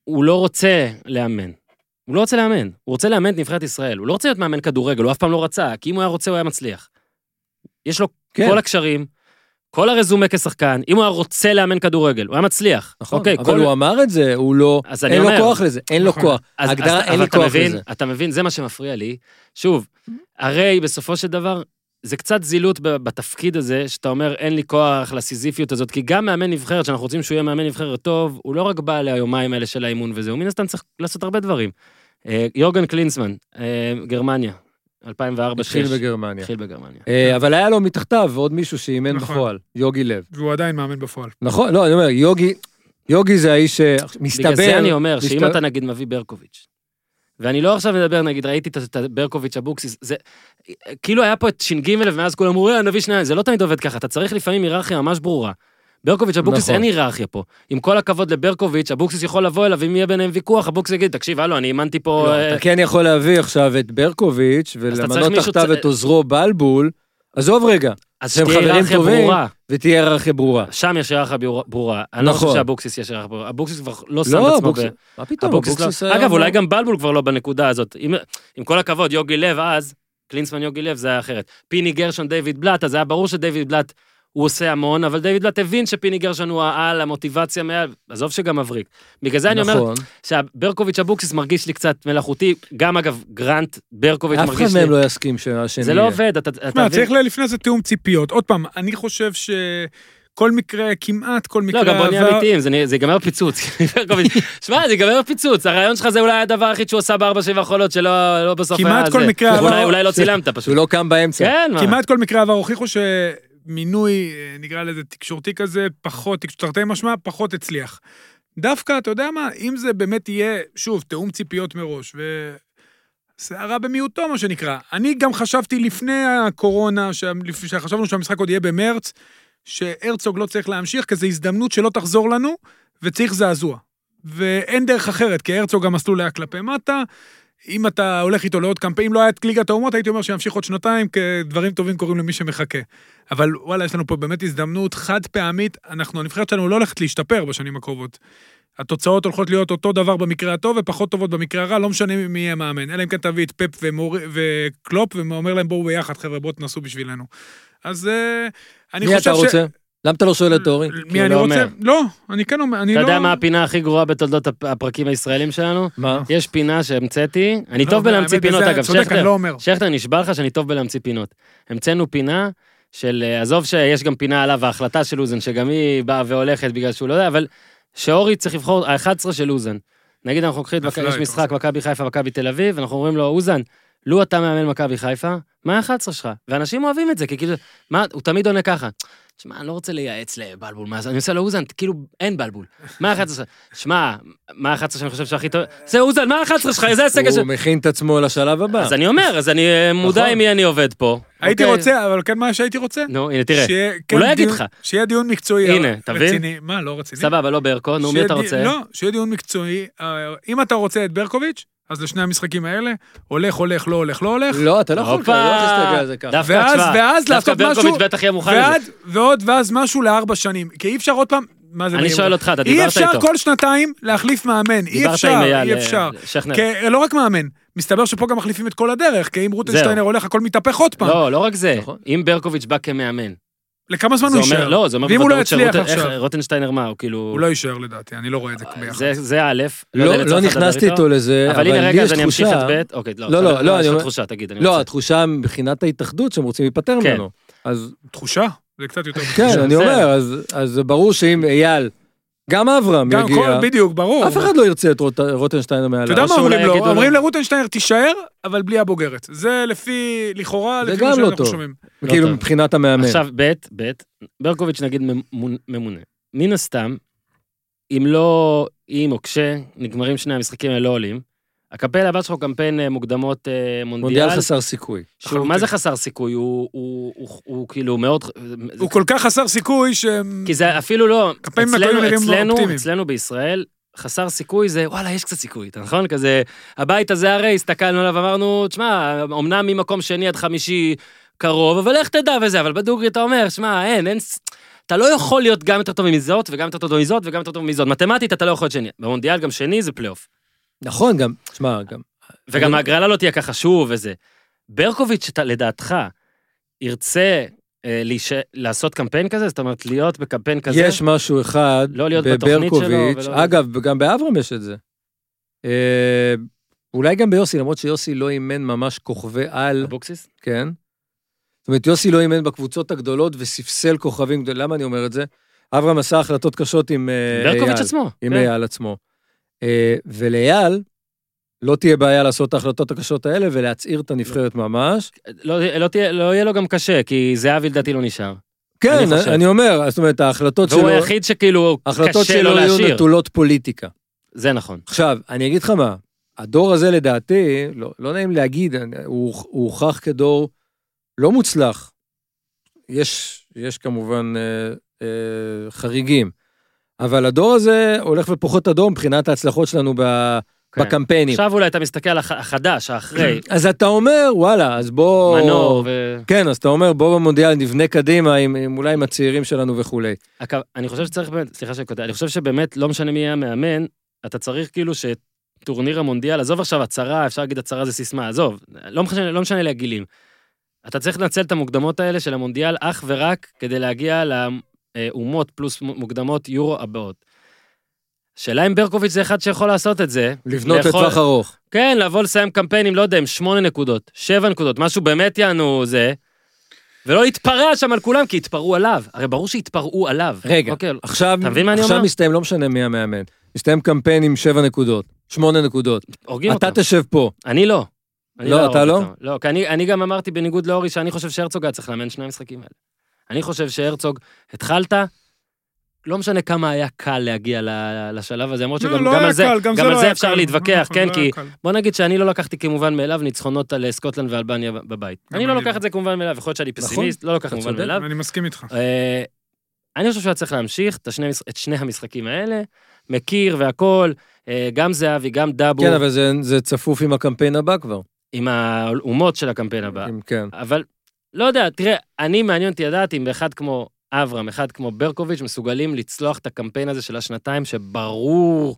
הוא לא רוצה לאמן. הוא לא רוצה לאמן, הוא רוצה לאמן את נבחרת ישראל, הוא לא רוצה להיות מאמן כדורגל, הוא אף פעם לא רצה, כי אם הוא היה רוצה הוא היה מצליח. יש לו כן. כל הקשרים, כל הרזומה כשחקן, אם הוא היה רוצה לאמן כדורגל, הוא היה מצליח. נכון, אוקיי, אבל כל- הוא אמר את זה, הוא לא, אז אני אין לו אומר- כוח לזה, אין לו נכון. כוח. אז- ההגדרה, אז- אין לי אתה כוח מבין, לזה. אתה מבין, זה מה שמפריע לי. שוב, הרי בסופו של דבר, זה קצת זילות בתפקיד הזה, שאתה אומר, אין לי כוח לסיזיפיות הזאת, כי גם מאמן נבחרת, שאנחנו רוצים שהוא יהיה מאמן נבחרת טוב, הוא לא רק בא ליומיים האלה של האימון וזה, הוא מן הסתם צריך לעשות הרבה דברים. אה, יורגן קלינסמן, אה, גרמניה, 2004 התחיל 2006 בגרמניה. התחיל בגרמניה. אה, אבל היה לו מתחתיו עוד מישהו שאימן נכון. בפועל, יוגי לב. והוא עדיין מאמן בפועל. נכון, לא, אני אומר, יוגי, יוגי זה האיש שמסתבר... בגלל זה אני אומר, שאם אתה נגיד מביא ברקוביץ', ואני לא עכשיו מדבר, נגיד, ראיתי את- את ברקוביץ' אבוקסיס, זה, כאילו היה פה את ש"ג ומאז כולם אמרו, "אה, נביא שניים, זה לא תמיד עובד ככה, אתה צריך לפעמים היררכיה ממש ברורה. ברקוביץ' אבוקסיס נכון. אין היררכיה פה. עם כל הכבוד לברקוביץ', אבוקסיס יכול לבוא אליו, אם יהיה ביניהם ויכוח, אבוקסיס יגיד, תקשיב, הלו, אני אימנתי פה... לא, אה, אתה כן יכול להביא עכשיו את ברקוביץ' ולמנות תחתיו צ- את עוזרו בלבול, עזוב רגע, אז שהם שתהיה חברים היררכיה טובים. ברורה. ותהיה היררכיה ברורה. שם יש היררכיה ברורה-. אני לא נכון. חושב שאבוקסיס יש היררכיה ברורה. אבוקסיס כבר לא שם לא, את עצמו ב... מה פתאום, אבוקסיס לא... אגב, אולי גם בלבול כבר לא בנקודה הזאת. עם כל הכבוד, יוגי לב אז, קלינסמן יוגי לב זה היה אחרת. פיני גרשון, דיוויד בלאט, אז היה ברור שדיוויד בלאט הוא עושה המון, אבל דיוויד בלאט הבין שפיני גרשון הוא העל, המוטיבציה מעל, עזוב שגם מבריק. בגלל זה אני אומר נכון. שהברקוביץ' אבוקסיס מרגיש לי קצת מלאכותי, גם אגב גרנט ברקוביץ' אף אחד מרגיש לי... מהם לא יסכים שהשני זה לא יהיה. עובד, אתה אתה? צריך לפני זה תיאום ציפיות. עוד פעם, אני חושב שכל מקרה, כמעט כל מקרה לא, גם בוא נהיה אמיתיים, זה ייגמר פיצוץ. שמע, זה ייגמר פיצוץ, הרעיון שלך זה אולי הדבר היחיד שהוא עשה בארבע שבע חולות שלא לא בסוף היה כמעט זה. כל מקרה אולי- עבר- אולי לא צילמת פשוט. שהוא לא קם באמצע. כן, מה? כמעט כל מקרה עבר הוכיחו שמינוי, אה, נקרא לזה תקשורתי כזה, פחות, תרתי משמע, פחות הצליח. דווקא, אתה יודע מה, אם זה באמת יהיה, שוב, תיאום ציפיות מראש, ו... שערה במיעוטו, מה שנקרא. אני גם חשבתי לפני הקורונה, שחשבנו שהמשחק עוד יהיה במרץ, שהרצוג לא צריך להמשיך, כי זו הזדמנות שלא תחזור לנו, וצריך זעזוע. ואין דרך אחרת, כי הרצוג המסלול היה כלפי מטה. אם אתה הולך איתו לעוד קמפיין, לא היה את ליגת האומות, הייתי אומר שימשיך עוד שנתיים, כי דברים טובים קורים למי שמחכה. אבל וואלה, יש לנו פה באמת הזדמנות חד פעמית, אנחנו, הנבחרת שלנו לא הולכת להשתפר בשנים הקרובות. התוצאות הולכות להיות אותו דבר במקרה הטוב ופחות טובות במקרה הרע, לא משנה מי יהיה מאמן. אלא אם כן תביא את פפ ומור... וקלופ ואומר להם בואו ביחד, חבר'ה, בואו תנסו בשבילנו. אז אה, אני מי חושב אתה רוצה? למה אתה לא שואל את אורי? מי אני לא רוצה? אומר. לא, אני כן אומר, אני אתה לא... יודע מה הפינה הכי גרועה בתולדות הפ- הפרקים הישראלים שלנו? מה? יש פינה שהמצאתי, אני לא, טוב בלהמציא פינות אגב, שכטר, לא אומר. שכטר נשבע לך שאני טוב בלהמציא פינות. המצאנו פינה של, אה, עזוב שיש גם פינה עליו, ההחלטה של אוזן, שגם היא באה והולכת בגלל שהוא לא יודע, אבל שאורי צריך לבחור, ה-11 של אוזן. נגיד אנחנו לוקחים, יש אתה משחק. מכבי חיפה, מכבי תל אביב, ואנחנו אומרים לו, אוזן, לו אתה מאמן מכבי חיפה, מה ה-11 שלך? ואנשים אוהבים את זה, כי כאילו, מה, הוא תמיד עונה ככה. שמע, אני לא רוצה לייעץ לבלבול, מה זה, אני עושה לו אוזן, כאילו, אין בלבול. מה ה-11 שלך? שמע, מה ה-11 שאני חושב שהכי טוב? זה אוזן, מה ה-11 שלך? איזה הסגל של... הוא מכין את עצמו לשלב הבא. אז אני אומר, אז אני אה, מודע נכון. עם מי אני עובד פה. הייתי אוקיי? רוצה, אבל כן מה שהייתי רוצה? נו, הנה, תראה. הוא כן לא יגיד לך. שיהיה דיון מקצועי הנה, תבין? רציני. מה, לא רציני? סבבה, לא ברקו, נו, מי אתה רוצה? לא, שיהיה דיון מקצועי. אה, אם אתה רוצה את ברקוביץ', אז לשני המשחקים האלה, הולך, הולך, לא הולך, לא הולך. לא, אתה לא יכול הופה! לא להסתכל על זה ככה. דווקא, ואז- תשמע, ואז דווקא לעשות משהו- ברקוביץ' בטח יהיה מוכן לזה. ועוד, ואז משהו לארבע שנים. כי אי אפשר עוד פעם, מה זה אני? שואל אותך, אתה אי דיברת אפשר איתו. כל שנתיים להחליף מאמן. אי אפשר, אי אה, אפשר. שכנר. כי לא רק מאמן, מסתבר שפה גם מחליפים את כל הדרך, כי אם רוטנשטיינר הולך, הכל מתהפך עוד פעם. לא, לא רק זה. נכון. אם ברקוביץ' בא כמאמן, לכמה זמן הוא אומר, יישאר? לא, זה אומר ואם הוא לא בוודאות יצליח עכשיו? רוטנשטיינר מה, הוא כאילו... הוא לא יישאר לדעתי, אני לא רואה את זה ביחד. זה- זה א', לא יודע, לא לצורך נכנסתי איתו לזה, אבל הנה רגע, אז אני אמשיך. את ב', אוקיי, לא, לא, לא, לא, יש אני לך תחושה, תגיד, אני לא, רוצה. התחושה מבחינת ההתאחדות שהם רוצים להיפטר כן. ממנו. אז תחושה? זה קצת יותר כן. אני. אומר, אז- ברור שאם אייל, גם אברהם גם יגיע, כל, בדיוק, ברור. אף אחד לא ירצה את רוט- רוטנשטיינר מעליו. אתה יודע מה אומרים לו? אומרים לרוטנשטיינר, תישאר, אבל בלי הבוגרת. זה לפי, לכאורה, זה לפי גם מה לא שאנחנו טוב. שומעים. כאילו טוב. מבחינת המאמן. עכשיו, ב', ב', ברקוביץ' נגיד ממונה- ממונה. מן הסתם, אם לא, אם או כשנגמרים שני המשחקים האלה לא עולים, הקמפיין הבא שלך הוא קמפיין אה, מוקדמות אה, מונדיאל. מונדיאל חסר סיכוי. שהוא, מה. זה חסר סיכוי? הוא, הוא, הוא, הוא כאילו מאוד... הוא כל כך חסר סיכוי ש... כי זה אפילו לא... אצלנו, נראים אצלנו, אופטימיים. אצלנו בישראל, חסר סיכוי זה, וואלה, יש קצת סיכוי, אתה נכון? כזה, הבית הזה הרי, הסתכלנו עליו, אמרנו, תשמע, אמנם ממקום שני עד חמישי קרוב, אבל איך תדע וזה, אבל בדוגרי אתה אומר, שמע, אין, אין... אתה לא יכול להיות גם יותר טוב מזאת, וגם יותר טוב מזאת, וגם יותר טוב מזאת. מתמטית אתה לא יכול להיות שני. במונדיאל גם שני זה פלייאוף. נכון, גם, תשמע, גם... וגם ההגרלה לא תהיה ככה שוב וזה. ברקוביץ', לדעתך, ירצה אה, להיש... לעשות קמפיין כזה? זאת אומרת, להיות בקמפיין כזה? יש משהו אחד לא להיות בברקוביץ', ולא- אגב, גם באברהם יש את זה. אה, אולי גם ביוסי, למרות שיוסי לא אימן ממש כוכבי על, אבוקסיס? כן? זאת אומרת, יוסי לא אימן בקבוצות הגדולות וספסל כוכבים גדולים, למה אני אומר את זה? אברהם עשה החלטות קשות עם אה, אייל. ברקוביץ' עצמו. עם כן. אייל עצמו. אה, ולאייל, לא תהיה בעיה לעשות את ההחלטות הקשות האלה ולהצעיר את הנבחרת ממש. לא, לא, תהיה, לא יהיה לו גם קשה, כי זהבי לדעתי לא נשאר. כן, אני חושב. אני אומר, זאת אומרת, ההחלטות שלו, והוא היחיד שכאילו ההחלטות קשה לו שלו יהיו להשאיר. נטולות פוליטיקה. זה נכון. עכשיו, אני אגיד לך מה, הדור הזה לדעתי, לא, לא נעים להגיד, הוא, הוא הוכח כדור לא מוצלח. יש, יש כמובן אה, אה, חריגים, אבל הדור הזה הולך ופוחת אדום מבחינת ההצלחות שלנו ב, כן. בקמפיינים. עכשיו אולי אתה מסתכל על הח- החדש, האחרי, אז אתה אומר, וואלה, אז בוא... מנור ו... כן, אז אתה אומר, בוא במונדיאל נבנה קדימה עם, עם אולי עם הצעירים שלנו וכולי. הקו- אני חושב שצריך באמת, סליחה שאני קוטע, אני חושב שבאמת, לא משנה מי יהיה המאמן, אתה צריך כאילו שטורניר המונדיאל, עזוב עכשיו הצהרה, אפשר להגיד הצהרה זה סיסמה, עזוב, לא משנה, לא משנה לי הגילים. אתה צריך לנצל את המוקדמות האלה של המונדיאל אך ורק כדי להגיע לאומות פלוס מוקדמות יורו הבאות. שאלה אם ברקוביץ' זה אחד שיכול לעשות את זה. לבנות לאכול- לטווח ארוך. כן, לבוא לסיים קמפיינים, לא יודע, עם שמונה נקודות, שבע נקודות, משהו באמת יענו זה, ולא להתפרע שם על כולם, כי יתפרעו עליו. הרי ברור שיתפרעו עליו. רגע, אוקיי, עכשיו, אתה מבין מה אני עכשיו אומר? מסתיים, לא משנה מי המאמן. מסתיים קמפיין עם שבע נקודות, שמונה נקודות. הורגים אתה אותו. תשב פה. אני לא. אני לא, אהרוג אתה לא? אותו. לא, כי אני, אני גם אמרתי בניגוד לאורי שאני חושב שהרצוג היה צריך לאמן שני המשחקים האלה. אני חושב שהרצוג, התחלת, לא משנה כמה היה קל להגיע לשלב הזה, למרות לא, שגם לא גם על זה, קל, גם זה גם על לא זה היה אפשר קל. להתווכח, נכון, כן, לא כי. בוא נגיד שאני לא לקחתי כמובן מאליו ניצחונות על סקוטלנד ואלבניה בבית. אני לא לוקח לא. את זה כמובן מאליו, יכול להיות שאני נכון, פסימיסט, לא לוקח כמובן. מאליו. אני מסכים איתך. אה, אני חושב שהוא היה צריך להמשיך את שני המשחקים האלה, מכיר והכל, אה, גם זהבי, גם דאבו, כן, אבל זה- זה צפוף עם הקמפיין הבא כבר. עם האומות של הקמפיין הבא. כן. אבל לא יודע, תראה, אני מעניין אותי לדעת אם אחד כמו אברהם, אחד כמו ברקוביץ', מסוגלים לצלוח את הקמפיין הזה של השנתיים, שברור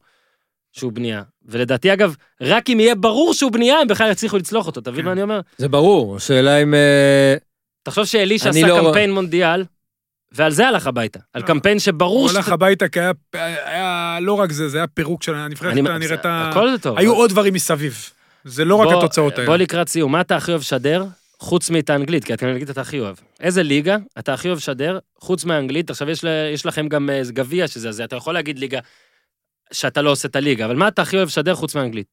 שהוא בנייה. ולדעתי, אגב, רק אם יהיה ברור שהוא בנייה, הם בכלל יצליחו לצלוח אותו, אתה מבין כן. מה אני אומר? זה ברור, השאלה אם... אה, תחשוב שאלישע עשה לא- קמפיין מונדיאל, ועל זה הלך הביתה. על לא. קמפיין שברור הוא הלך הביתה כי היה- היה לא רק זה, זה היה פירוק של הנבחרת, אתה נראית... הכל זה טוב. היו עוד דברים מסביב. זה לא רק התוצאות האלה. בוא לקראת סיום, מה אתה הכי אוהב לשדר? חוץ מאת האנגלית, כי את האנגלית אתה הכי אוהב. איזה ליגה אתה הכי אוהב לשדר, חוץ מהאנגלית? עכשיו יש, יש לכם גם אה, גביע שזה זה, אתה יכול להגיד ליגה שאתה לא עושה את הליגה, אבל מה אתה הכי אוהב לשדר חוץ מהאנגלית?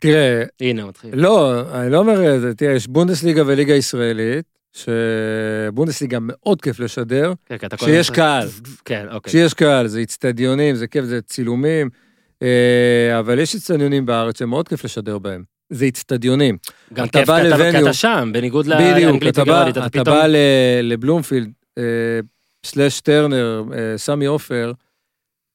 תראה, הנה, מתחיל. לא, אני לא אומר את זה, תראה, יש בונדסליגה וליגה ישראלית, שבונדסליגה מאוד כיף לשדר, כן, כן, אתה כל קהל. כן, אוקיי. כשיש קהל, זה איצטדיונים, זה כיף, זה צילומים, אה, אבל יש איצטדיונים בארץ שמאוד כיף לשדר בהם. זה איצטדיונים. גם אתה כיף, בא כי אתה-. אתה שם, בניגוד לאנגלית אתה בא, וגרמנית, אתה אתה פתאום... בא ל- לבלומפילד, אה, סלאש טרנר, אה, סמי עופר,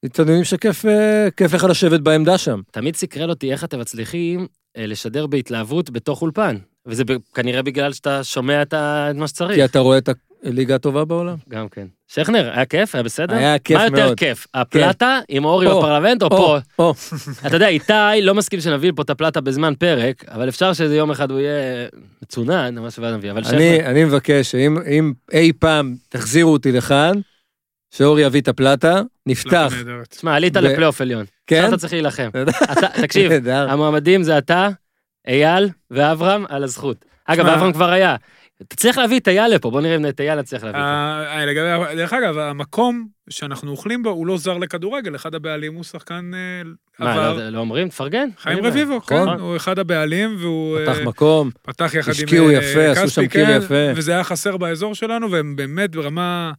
איצטדיונים שכיף אה, לך לשבת בעמדה שם. תמיד סקרן אותי איך אתם מצליחים לשדר בהתלהבות בתוך אולפן. וזה כנראה בגלל שאתה שומע את מה שצריך. כי אתה רואה את הליגה הטובה בעולם. גם כן. שכנר, היה כיף? היה בסדר? היה כיף מה יותר מאוד. כיף, הפלטה עם אורי בפרלמנט או פה. אתה יודע, איתי לא מסכים שנביא פה את הפלטה בזמן פרק, אבל אפשר שזה יום אחד הוא יהיה מצונן, משהו ואז נביא. אבל אני, שכנר, אני מבקש שאם אם אי פעם תחזירו אותי לכאן, שאורי יביא את הפלטה, נפתח. לא. תשמע, עלית לפלייאוף עליון. כן? עכשיו אתה צריך להילחם. תקשיב. המועמדים זה אתה, אייל ואברהם על הזכות. אגב, אברהם כבר היה. אתה צריך להביא את אייל לפה, בוא נראה אם את אייל נצליח להביא. פה. אה, לגבי- דרך אגב, המקום שאנחנו אוכלים בו הוא לא זר לכדורגל, אחד הבעלים הוא שחקן אה, מה, עבר. לא- לא אומרים? תפרגן. חיים. רביבו, כן, נכון. הוא אחד הבעלים, והוא פתח אה, מקום, פתח יחד עם השקיעו אה, יפה, עשו שם קיר כן, יפה. וזה היה חסר באזור שלנו, והם באמת ברמה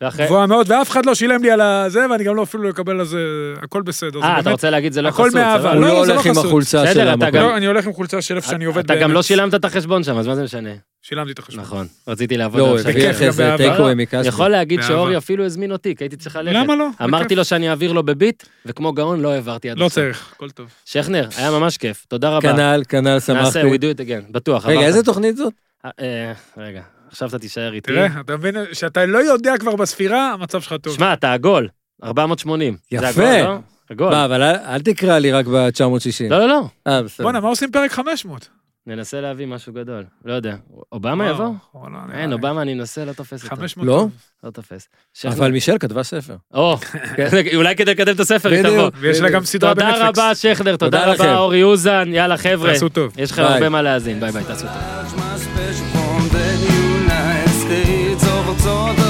ואחרי- גבוהה מאוד, ואף אחד לא שילם לי על הזה, ואני גם לא אפילו לא אקבל על זה, הכל בסדר. זה אה, אתה באמת- רוצה להגיד זה לא הכל חסות, מאהבה. סבבה. הוא לא, לא זה לא הולך עם. החולצה בסדר, של אתה המקום. גם- לא, אני הולך עם חולצה של איפה שאני עובד אתה גם. לא שילמת את החשבון שם, אז מה זה משנה? שילמתי את החשבון. נכון, רציתי לעבוד לא, הוא הביא. אחרי זה. טייקווי מכספי. יכול להגיד. שאורי אפילו הזמין אותי, כי הייתי צריך ללכת. למה לא? אמרתי. לו שאני אעביר לו בביט, וכמו גאון לא העברתי עד לא הסוף. צריך, הכל טוב. שכנר, היה ממש כיף, תודה רבה. כנ"ל, כנ"ל, נעשה, שמחתי. we do it again, בטוח. רגע. איזה תוכנית זאת? אה, אה, רגע, עכשיו אתה תישאר איתי. תראה, אתה מבין, שאתה לא יודע כבר בספירה, המצב שלך טוב. שמע, אתה עגול, 480. זה יפה. עגול, לא? עגול. מה, אבל אל- אל תקרא לי רק ב-960. לא, לא, לא. אה, בסדר. בואנה, מה עושים פרק 500? ננסה להביא משהו גדול. לא יודע. אובמה יבוא? נראה אין, לי. אובמה אני אנסה, לא תופס אותו. 500. לא? לא תופס. אבל מישל כתבה ספר. או, אולי כדי לקדם את הספר היא. תבוא. ויש לה גם סדרה תודה בנטפליקס. רבה, שכנר, תודה תודה. רבה, אורי אוזן. יאללה, חבר'ה. תעשו טוב. יש לכם. הרבה מה להאזין. ביי ביי, תעשו טוב. 我走的。